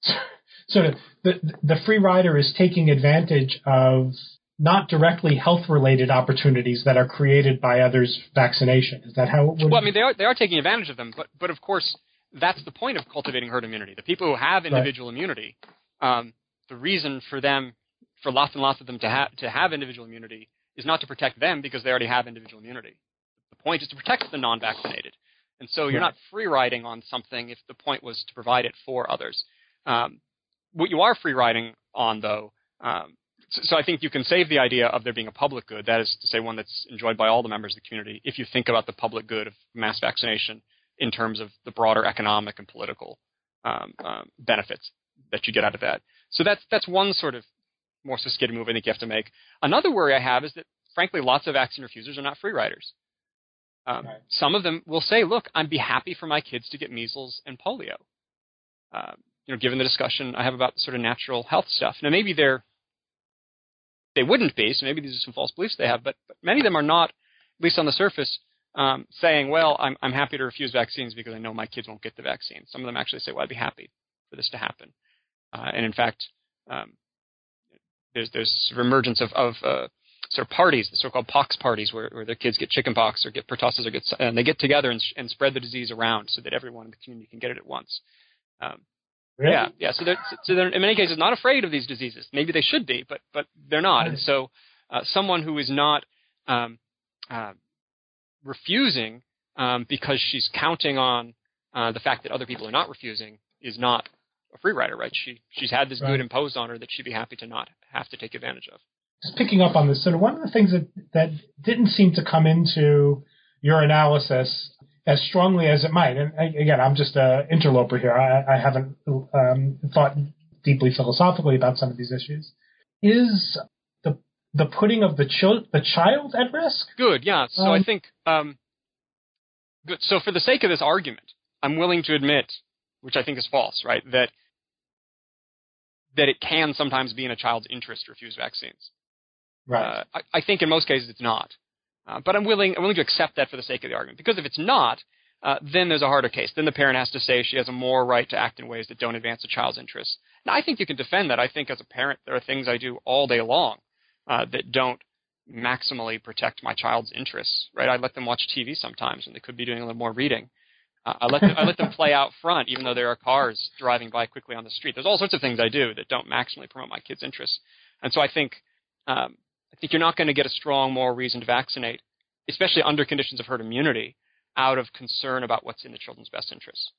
sort of the the free rider is taking advantage of not directly health related opportunities that are created by others' vaccination. Is that how it would? Well, I mean, they are they are taking advantage of them, but but of course that's the point of cultivating herd immunity. The people who have individual right. immunity, um, the reason for them for lots and lots of them to have to have individual immunity is not to protect them because they already have individual immunity. The point is to protect the non-vaccinated, and so you're right. not free riding on something if the point was to provide it for others. Um, what you are free riding on, though, um, so, so, I think you can save the idea of there being a public good. That is to say, one that's enjoyed by all the members of the community. If you think about the public good of mass vaccination in terms of the broader economic and political um, um, benefits that you get out of that. So that's that's one sort of more sophisticated move I think you have to make. Another worry I have is that, frankly, lots of vaccine refusers are not free riders. Um, right. Some of them will say, "Look, I'd be happy for my kids to get measles and polio." Uh, you know, given the discussion I have about sort of natural health stuff. Now, maybe they're they wouldn't be, so maybe these are some false beliefs they have, but, but many of them are not, at least on the surface, um, saying, "Well, I'm I'm happy to refuse vaccines because I know my kids won't get the vaccine." Some of them actually say, "Well, I'd be happy for this to happen," uh, and in fact, um, there's there's sort of emergence of, of uh, sort of parties, the so-called pox parties, where, where their kids get chickenpox or get pertussis or get and they get together and, and spread the disease around so that everyone in the community can get it at once. Um, really? Yeah, yeah. So they're so they're in many cases not afraid of these diseases. Maybe they should be, but but they're not. And so uh, someone who is not um, uh, refusing um, because she's counting on uh, the fact that other people are not refusing is not a free rider, right? She she's had this right. good imposed on her that she'd be happy to not have to take advantage of. Just picking up on this, so one of the things that that didn't seem to come into your analysis as strongly as it might, and again, I'm just an interloper here. I, I haven't um, thought deeply philosophically about some of these issues. Is the the putting of the child the child at risk? Good, yeah. So um, I think um, good. So for the sake of this argument, I'm willing to admit, which I think is false, right? That that it can sometimes be in a child's interest to refuse vaccines. Right. Uh, I, I, think in most cases it's not. Uh, but I'm willing, I'm willing to accept that for the sake of the argument. Because if it's not, uh, then there's a harder case. Then the parent has to say she has a moral right to act in ways that don't advance the child's interests. Now, I think you can defend that. I think as a parent, there are things I do all day long uh, that don't maximally protect my child's interests. Right? I let them watch TV sometimes, and they could be doing a little more reading. Uh, I let them, I let them play out front, even though there are cars driving by quickly on the street. There's all sorts of things I do that don't maximally promote my kids' interests, and so I think um, I think you're not going to get a strong moral reason to vaccinate, especially under conditions of herd immunity, out of concern about what's in the children's best interests.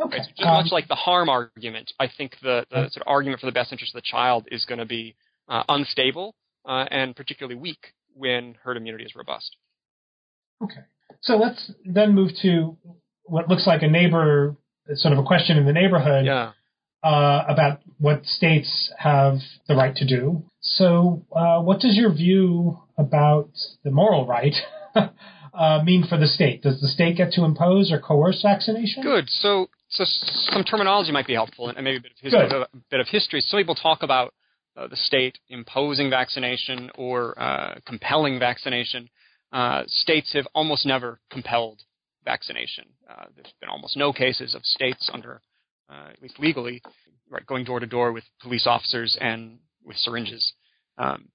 Okay. Right? So just um, much like the harm argument, I think the, the sort of argument for the best interest of the child is going to be uh, unstable uh, and particularly weak when herd immunity is robust. Okay. So let's then move to what looks like a neighbor, sort of a question in the neighborhood yeah. Uh, about what states have the right to do. So, uh, what does your view about the moral right uh, mean for the state? Does the state get to impose or coerce vaccination? Good. So, so some terminology might be helpful, and maybe a bit of history. A bit of history. Some people talk about uh, the state imposing vaccination or uh, compelling vaccination. Uh, states have almost never compelled vaccination. Uh, there's been almost no cases of states under, uh, at least legally, right, going door to door with police officers and with syringes. Um,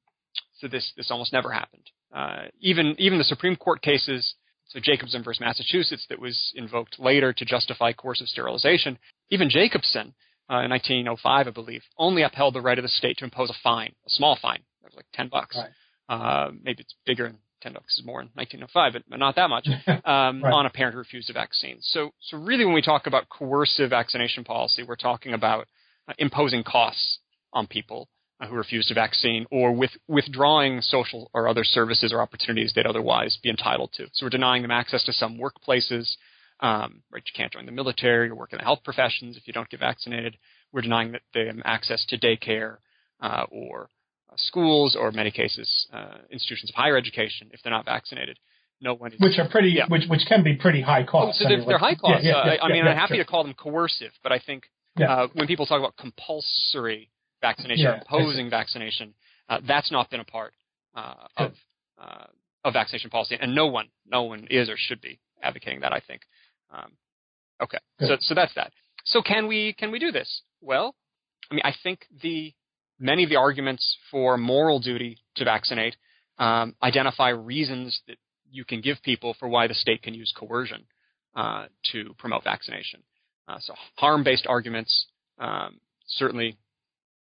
so this this almost never happened. Uh, even even the Supreme Court cases, so Jacobson versus Massachusetts, that was invoked later to justify coercive sterilization. Even Jacobson uh, in 1905, I believe, only upheld the right of the state to impose a fine, a small fine. Was like 10 bucks. Right. Uh, maybe it's bigger in 10 bucks is more in 1905, but not that much, um, right. on a parent who refused a vaccine. So, so really when we talk about coercive vaccination policy, we're talking about uh, imposing costs on people uh, who refuse to vaccine or with, withdrawing social or other services or opportunities they'd otherwise be entitled to. So we're denying them access to some workplaces, um, right? You can't join the military or work in the health professions if you don't get vaccinated. We're denying them access to daycare uh, or schools or, in many cases, uh, institutions of higher education if they're not vaccinated. No one is, which are pretty, yeah. which which can be pretty high cost. Oh, so they're, they're high cost. Yeah, yeah, uh, I mean, I'm happy to call them coercive, but I think uh, when people talk about compulsory vaccination or imposing vaccination, uh, that's not been a part of of vaccination policy, and no one, no one is or should be advocating that. I think. Um, okay, so so that's that. So can we can we do this? Well, I mean, I think the many of the arguments for moral duty to vaccinate um, identify reasons that you can give people for why the state can use coercion uh, to promote vaccination. Uh, so harm-based arguments um, certainly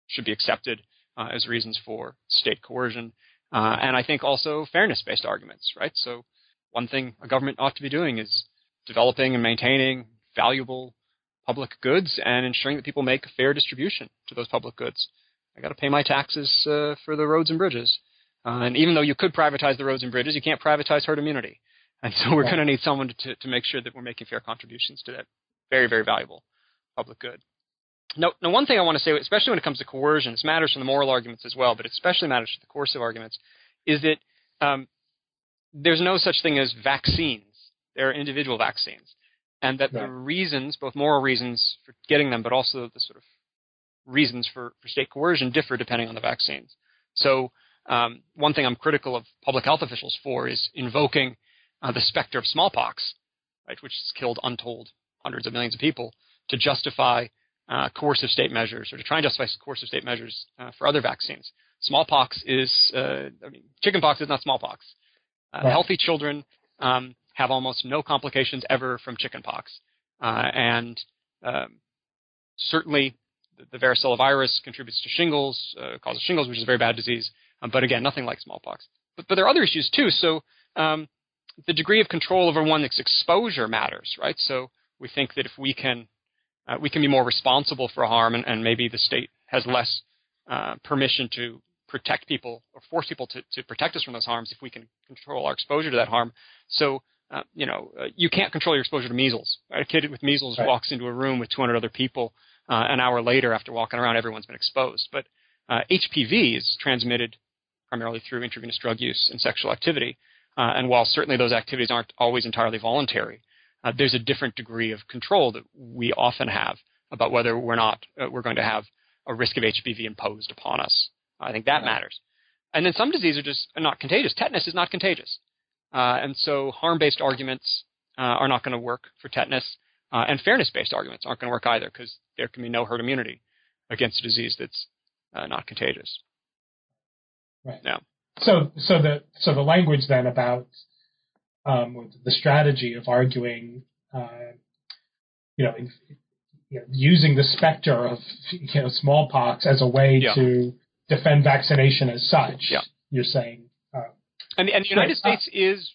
should be accepted uh, as reasons for state coercion, uh, and I think also fairness-based arguments. Right. So one thing a government ought to be doing is developing and maintaining valuable public goods and ensuring that people make a fair distribution to those public goods. I got to pay my taxes uh, for the roads and bridges. Uh, and even though you could privatize the roads and bridges, you can't privatize herd immunity. And so we're going to need someone to, to make sure that we're making fair contributions to that very, very valuable public good. Now, now, one thing I want to say, especially when it comes to coercion, this matters from the moral arguments as well, but it especially matters to the coercive arguments, is that um, there's no such thing as vaccines. There are individual vaccines. And that right. the reasons, both moral reasons for getting them, but also the sort of reasons for, for state coercion differ depending on the vaccines. So um, one thing I'm critical of public health officials for is invoking uh, the specter of smallpox, right, which has killed untold hundreds of millions of people, to justify uh, coercive state measures or to try and justify coercive state measures uh, for other vaccines. Smallpox is, uh, I mean, chickenpox is not smallpox. Uh, right. Healthy children um, have almost no complications ever from chickenpox, uh, and um, certainly the varicella virus contributes to shingles, uh, causes shingles, which is a very bad disease. Um, but again, nothing like smallpox. But, but there are other issues too. So um, the degree of control over one's exposure matters, right? So we think that if we can, uh, we can be more responsible for harm, and, and maybe the state has less uh, permission to protect people or force people to, to protect us from those harms if we can control our exposure to that harm. So uh, you know, uh, you can't control your exposure to measles. Right? A kid with measles right. walks into a room with 200 other people uh, an hour later, after walking around, everyone's been exposed. But uh, HPV is transmitted primarily through intravenous drug use and sexual activity. Uh, and while certainly those activities aren't always entirely voluntary, uh, there's a different degree of control that we often have about whether we're not uh, we're going to have a risk of HPV imposed upon us. I think that right. matters. And then some diseases are just not contagious. Tetanus is not contagious, uh, and so harm-based arguments are not going to work for tetanus. Uh, and fairness-based arguments aren't going to work either because there can be no herd immunity against a disease that's uh, not contagious. Right. No. So, so the so the language then about um, the strategy of arguing, uh, you, know, in, you, know, using the specter of you know smallpox as a way yeah. to defend vaccination as such. Yeah. You're saying. Uh, and, and the United States is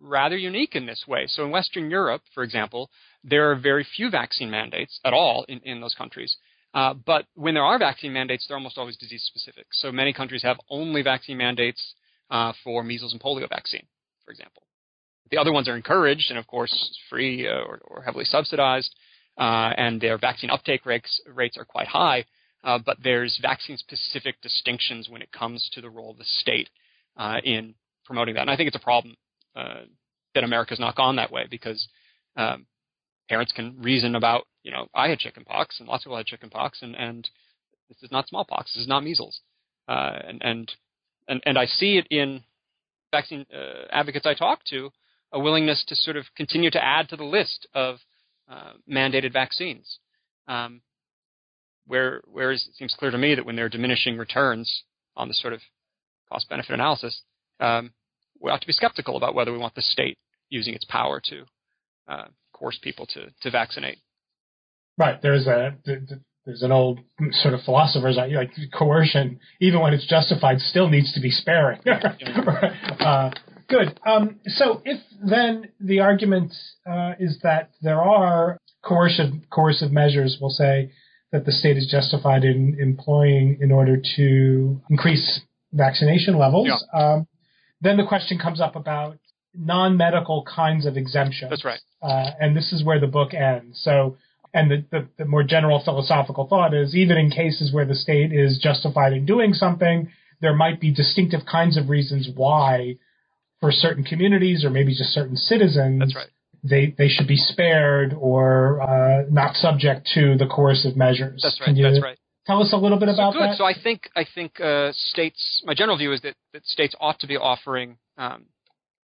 rather unique in this way. So in Western Europe, for example, there are very few vaccine mandates at all in, in those countries. Uh, but when there are vaccine mandates, they're almost always disease specific. So many countries have only vaccine mandates uh, for measles and polio vaccine, for example. The other ones are encouraged and, of course, free uh, or, or, heavily subsidized, uh, and their vaccine uptake rates, rates are quite high. Uh, but there's vaccine specific distinctions when it comes to the role of the state in promoting that. And I think it's a problem that America's not gone that way because um, parents can reason about, you know, I had chickenpox and lots of people had chickenpox, and, and this is not smallpox, this is not measles, uh, and, and and and I see it in vaccine uh, advocates I talk to, a willingness to sort of continue to add to the list of uh, mandated vaccines. Um, where, whereas it seems clear to me that when there are diminishing returns on the sort of cost benefit analysis, um, we ought to be skeptical about whether we want the state using its power to uh, coerce people to, to vaccinate. Right. There's a there's an old sort of philosopher's like coercion, even when it's justified, still needs to be sparing. uh, good. Um, so if then the argument uh, is that there are coercive coercive measures, we'll say that the state is justified in employing in order to increase vaccination levels. Yeah. Um, then the question comes up about non-medical kinds of exemptions. That's right. Uh, and this is where the book ends. So, and the, the, the, more general philosophical thought is even in cases where the state is justified in doing something, there might be distinctive kinds of reasons why, for certain communities or maybe just certain citizens, That's right. they, they should be spared or uh, not subject to the coercive measures. That's right. That's right. Tell us a little bit about so good. that. So I think I think uh, states. My general view is that, that states ought to be offering um,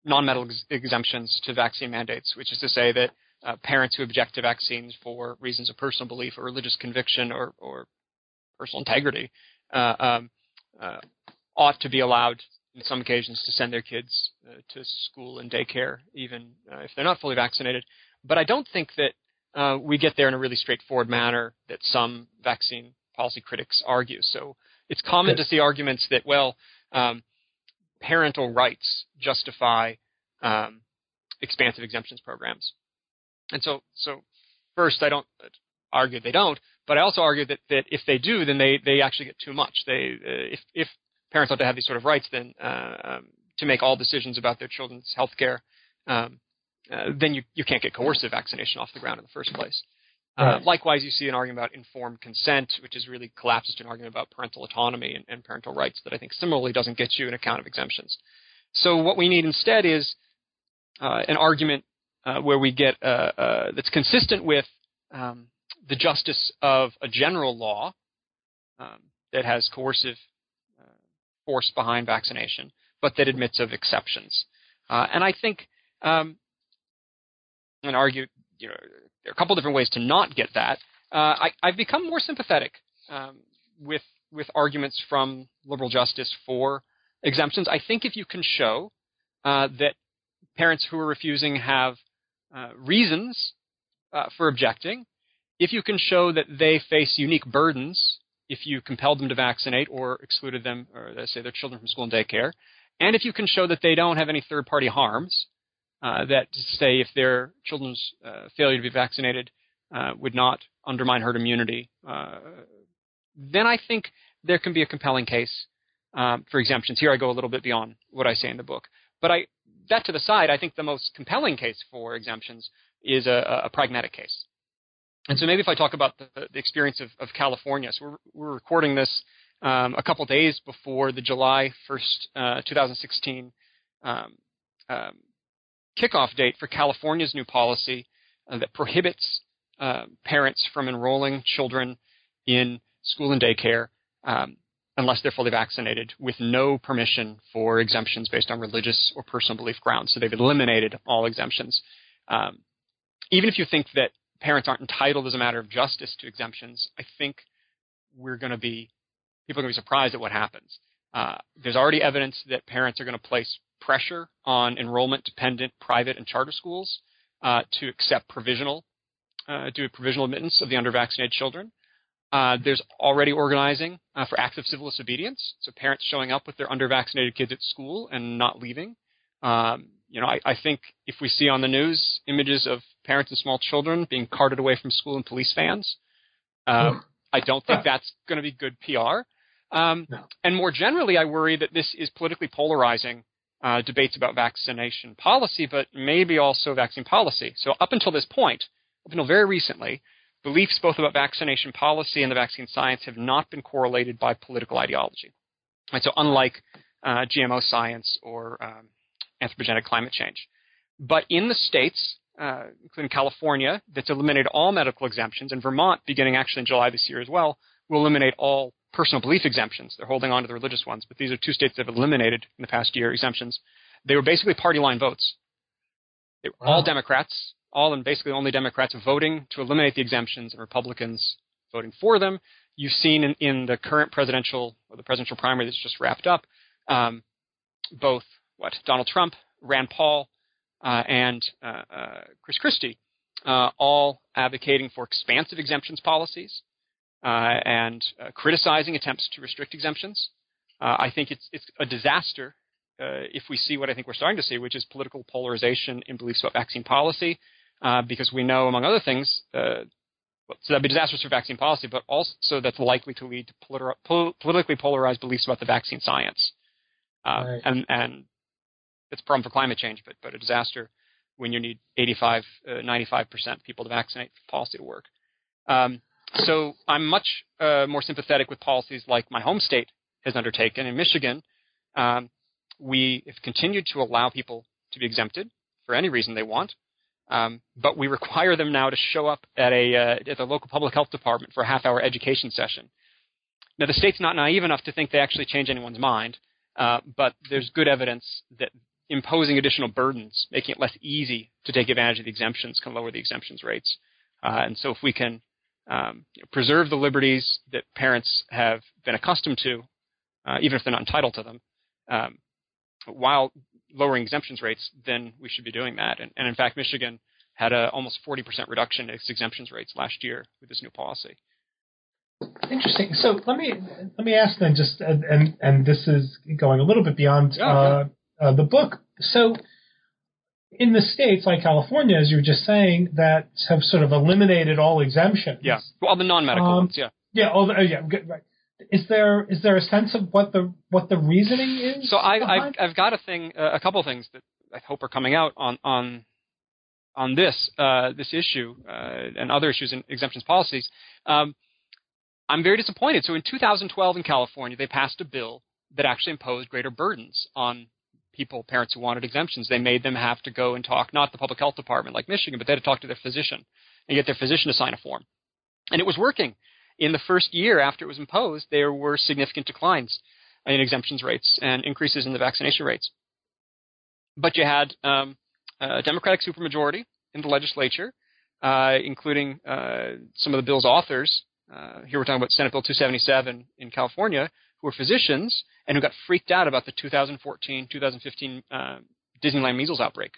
non-medical ex- exemptions to vaccine mandates, which is to say that uh, parents who object to vaccines for reasons of personal belief or religious conviction or, or personal integrity uh, um, uh, ought to be allowed in some occasions to send their kids uh, to school and daycare, even uh, if they're not fully vaccinated. But I don't think that uh, we get there in a really straightforward manner that some vaccine policy critics argue. So it's common to see arguments that, well, um, parental rights justify um, expansive exemptions programs. And so, so first, I don't argue they don't, but I also argue that, that if they do, then they, they actually get too much. They, uh, if, if parents ought to have these sort of rights, then uh, um, to make all decisions about their children's health care, um, uh, then you, you can't get coercive vaccination off the ground in the first place. Uh, likewise, you see an argument about informed consent, which is really collapses to an argument about parental autonomy and, and, parental rights that I think similarly doesn't get you an account of exemptions. So what we need instead is uh, an argument uh, where we get uh, uh, that's consistent with um, the justice of a general law um, that has coercive force behind vaccination, but that admits of exceptions. and I think um, and argue, you know, a couple different ways to not get that. Uh, I, have become more sympathetic um, with with arguments from liberal justice for exemptions. I think if you can show uh, that parents who are refusing have uh, reasons uh, for objecting, if you can show that they face unique burdens if you compelled them to vaccinate or excluded them, or say their children from school and daycare, and if you can show that they don't have any third party harms, uh, that say if their children's uh, failure to be vaccinated uh, would not undermine herd immunity, uh, then I think there can be a compelling case um, for exemptions. Here I go a little bit beyond what I say in the book. But I, that to the side, I think the most compelling case for exemptions is a, a pragmatic case. And so maybe if I talk about the, the experience of, of, California, so we're, we're recording this um, a couple days before the July 1st, uh, 2016 um, um, kickoff date for California's new policy uh, that prohibits uh, parents from enrolling children in school and daycare um, unless they're fully vaccinated with no permission for exemptions based on religious or personal belief grounds. So they've eliminated all exemptions. Um, even if you think that parents aren't entitled as a matter of justice to exemptions, I think we're going to be people are going to be surprised at what happens. Uh, there's already evidence that parents are going to place pressure on enrollment dependent private and charter schools uh, to accept provisional, uh, do provisional admittance of the undervaccinated children. Uh, there's already organizing uh, for acts of civil disobedience, so parents showing up with their undervaccinated kids at school and not leaving. Um, you know, I, I, think if we see on the news images of parents and small children being carted away from school in police vans. Um, I don't think that's going to be good PR. Um, no. And more generally, I worry that this is politically polarizing uh, debates about vaccination policy, but maybe also vaccine policy. So up until this point, up until very recently, beliefs both about vaccination policy and the vaccine science have not been correlated by political ideology. Right, so unlike uh, GMO science or um, anthropogenic climate change. But in the states, uh, including California, that's eliminated all medical exemptions, and Vermont, beginning actually in July this year as well, will eliminate all personal belief exemptions. They're holding on to the religious ones, but these are two states that have eliminated in the past year exemptions. They were basically party line votes. They were wow. all Democrats, all and basically only Democrats voting to eliminate the exemptions, and Republicans voting for them. You've seen in, in the current presidential or the presidential primary that's just wrapped up, um, both what Donald Trump, Rand Paul, uh, and uh, uh, Chris Christie, uh, all advocating for expansive exemptions policies and uh, criticizing attempts to restrict exemptions. I think it's it's a disaster if we see what I think we're starting to see, which is political polarization in beliefs about vaccine policy, because we know, among other things, so that'd be disastrous for vaccine policy, but also that's likely to lead to politi- pol- politically polarized beliefs about the vaccine science. Uh, right. and, and it's a problem for climate change, but, but a disaster when you need 85, uh, 95% of people to vaccinate for policy to work. Um, so I'm much uh, more sympathetic with policies like my home state has undertaken. In Michigan, um, we have continued to allow people to be exempted for any reason they want, um, but we require them now to show up at a uh, at the local public health department for a half hour education session. Now, the state's not naive enough to think they actually change anyone's mind, uh, but there's good evidence that imposing additional burdens, making it less easy to take advantage of the exemptions, can lower the exemptions rates. Uh, and so, if we can um, preserve the liberties that parents have been accustomed to, uh, even if they're not entitled to them, um, while lowering exemptions rates, then we should be doing that. And, and in fact, Michigan had a almost 40% reduction in its exemptions rates last year with this new policy. Interesting. So let me let me ask then, just and and this is going a little bit beyond yeah, uh, uh, the book. So, in the states like California, as you were just saying, that have sort of eliminated all exemptions. Yeah, well, the non-medical um, ones. Yeah. Yeah. All the, oh, yeah. Good, right. Is there is there a sense of what the what the reasoning is? So I, I've I've got a thing, uh, a couple of things that I hope are coming out on on on this uh, this issue uh, and other issues in exemptions policies. Um, I'm very disappointed. So in 2012 in California, they passed a bill that actually imposed greater burdens on people, parents who wanted exemptions. They made them have to go and talk, not the public health department like Michigan, but they had to talk to their physician and get their physician to sign a form. And it was working. In the first year after it was imposed, there were significant declines in exemptions rates and increases in the vaccination rates. But you had um, a Democratic supermajority in the legislature, uh, including uh, some of the bill's authors. Uh, here we're talking about Senate Bill 277 in California, who were physicians and who got freaked out about the 2014 2015 uh, Disneyland measles outbreak.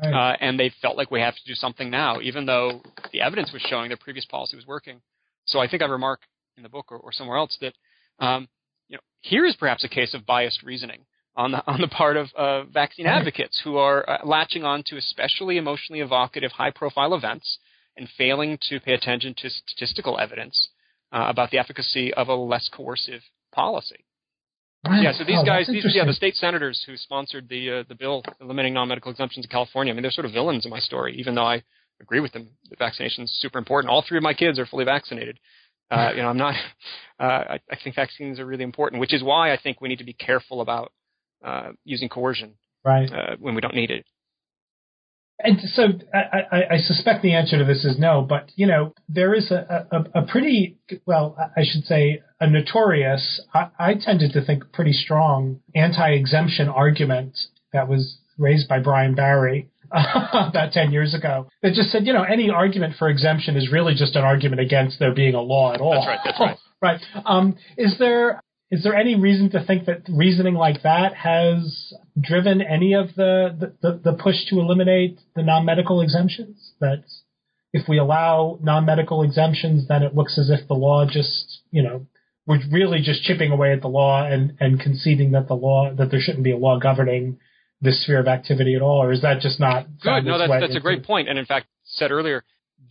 Right. Uh, and they felt like we have to do something now, even though the evidence was showing their previous policy was working. So I think I remark in the book or, or somewhere else that um, you know here is perhaps a case of biased reasoning on the on the part of uh, vaccine advocates who are uh, latching on to especially emotionally evocative, high-profile events and failing to pay attention to statistical evidence uh, about the efficacy of a less coercive policy. Right. Yeah, so these oh, guys, these, yeah, the state senators who sponsored the uh, the bill eliminating non-medical exemptions in California. I mean, they're sort of villains in my story, even though I agree with them. The vaccination is super important. All three of my kids are fully vaccinated. Uh, you know, I'm not. Uh, I, I, think vaccines are really important, which is why I think we need to be careful about uh, using coercion right. Uh, when we don't need it. And so I, I, I, suspect the answer to this is no, but you know there is a, a, a pretty well, I should say, a notorious. I, I tended to think pretty strong anti-exemption argument that was raised by Brian Barry about 10 years ago that just said, you know, any argument for exemption is really just an argument against there being a law at all. That's right. That's right. right. Um, is there is there any reason to think that reasoning like that has driven any of the, the, the push to eliminate the non-medical exemptions? That if we allow non-medical exemptions, then it looks as if the law just, you know, we're really just chipping away at the law and, and conceding that the law, that there shouldn't be a law governing this sphere of activity at all, or is that just not good? No, that's that's a great point. And in fact, said earlier,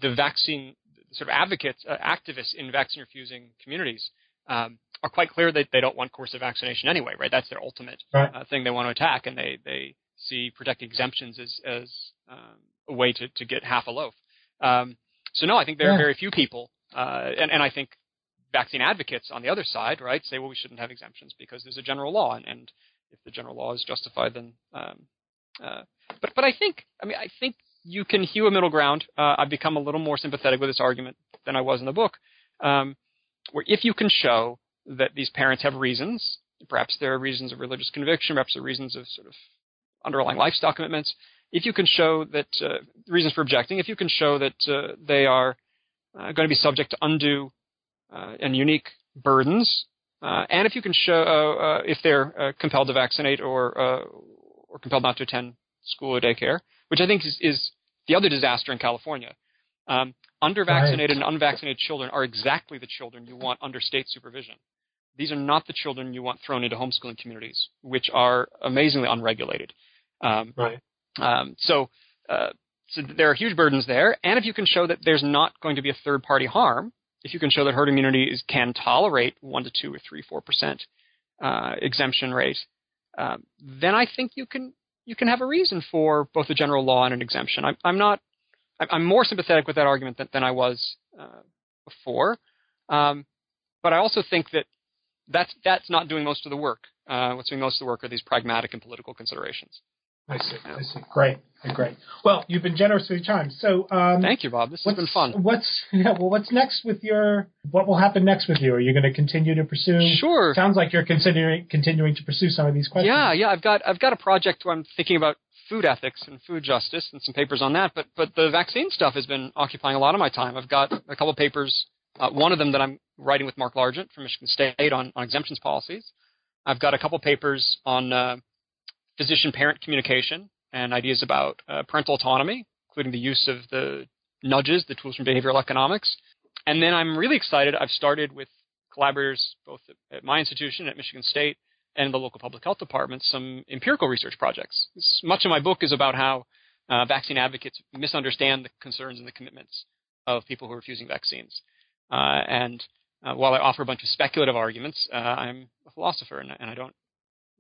the vaccine sort of advocates, uh, activists in vaccine refusing communities um, are quite clear that they don't want coercive vaccination anyway, right? That's their ultimate right. uh, thing they want to attack, and they they see protecting exemptions as as um, a way to to get half a loaf. Um, so no, I think there yeah. are very few people, uh, and and I think vaccine advocates on the other side, right, say well we shouldn't have exemptions because there's a general law, and, and if the general law is justified, then um, uh, but but I think I mean I think you can hew a middle ground. Uh, I've become a little more sympathetic with this argument than I was in the book, um, where if you can show that these parents have reasons, perhaps there are reasons of religious conviction, perhaps there are reasons of sort of underlying lifestyle commitments. If you can show that uh, reasons for objecting, if you can show that uh, they are uh, going to be subject to undue uh, and unique burdens, uh, and if you can show if they're compelled to vaccinate or or compelled not to attend school or daycare, which I think is, is the other disaster in California. Um, undervaccinated right. and unvaccinated children are exactly the children you want under state supervision. These are not the children you want thrown into homeschooling communities, which are amazingly unregulated. Um, right. Um, so, uh, so there are huge burdens there, and if you can show that there's not going to be a third-party harm, if you can show that herd immunity is, can tolerate one to two or three, four percent uh, exemption rate, um, then I think you can you can have a reason for both a general law and an exemption. I'm, I'm not. I'm more sympathetic with that argument than, than I was uh, before, um, but I also think that that's that's not doing most of the work. Uh, what's doing most of the work are these pragmatic and political considerations. I see. I see. Great. Great. Well, you've been generous with your time. So um, thank you, Bob. This has been fun. What's yeah, well, what's next with your? What will happen next with you? Are you going to continue to pursue? Sure. Sounds like you're continuing continuing to pursue some of these questions. Yeah, yeah. I've got I've got a project where I'm thinking about food ethics and food justice and some papers on that. But but the vaccine stuff has been occupying a lot of my time. I've got a couple of papers. Uh, one of them that I'm writing with Mark Largent from Michigan State on, on exemptions policies. I've got a couple papers on uh, physician-parent communication and ideas about uh, parental autonomy, including the use of the nudges, the tools from behavioral economics. And then I'm really excited. I've started with collaborators both at my institution at Michigan State and the local public health department some empirical research projects. This, much of my book is about how uh, vaccine advocates misunderstand the concerns and the commitments of people who are refusing vaccines. Uh, and uh, while I offer a bunch of speculative arguments, uh, I'm a philosopher and, and, I don't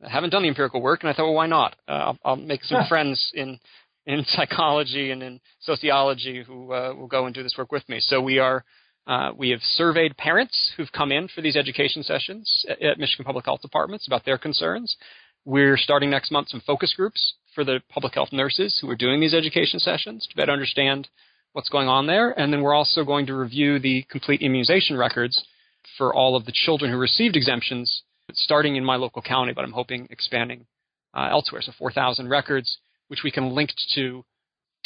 I haven't done the empirical work. And I thought, well, why not? Uh, I'll, I'll, make some friends in in psychology and in sociology who uh, will go and do this work with me. So we are uh, we have surveyed parents who've come in for these education sessions at, at Michigan Public Health Departments about their concerns. We're starting next month some focus groups for the public health nurses who are doing these education sessions to better understand what's going on there. And then we're also going to review the complete immunization records for all of the children who received exemptions, starting in my local county, but I'm hoping expanding uh, elsewhere. So 4,000 records, which we can link to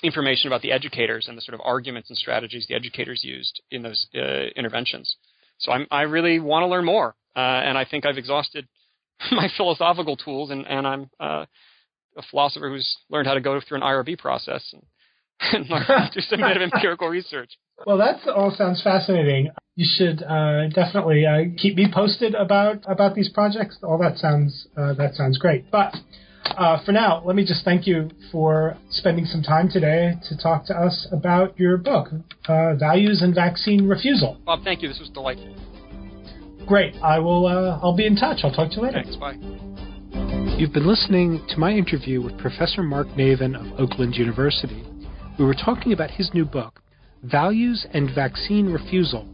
information about the educators and the sort of arguments and strategies the educators used in those uh, interventions. So I'm, i really want to learn more, uh, and I think I've exhausted my philosophical tools, and, and I'm uh, a philosopher who's learned how to go through an IRB process and, and learn do some bit of empirical research. Well, that all sounds fascinating. You should uh, definitely uh, keep me posted about about these projects. All that sounds uh, that sounds great, but. Uh, for now, let me just thank you for spending some time today to talk to us about your book, uh, Values and Vaccine Refusal. Bob, thank you. This was delightful. Great. I will. Uh, I'll be in touch. I'll talk to you later. Thanks. Bye. You've been listening to my interview with Professor Mark Navin of Oakland University. We were talking about his new book, Values and Vaccine Refusal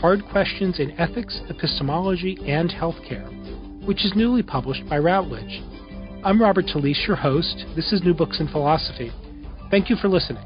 Hard Questions in Ethics, Epistemology, and Healthcare, which is newly published by Routledge. I'm Robert Talisse, your host. This is New Books in Philosophy. Thank you for listening.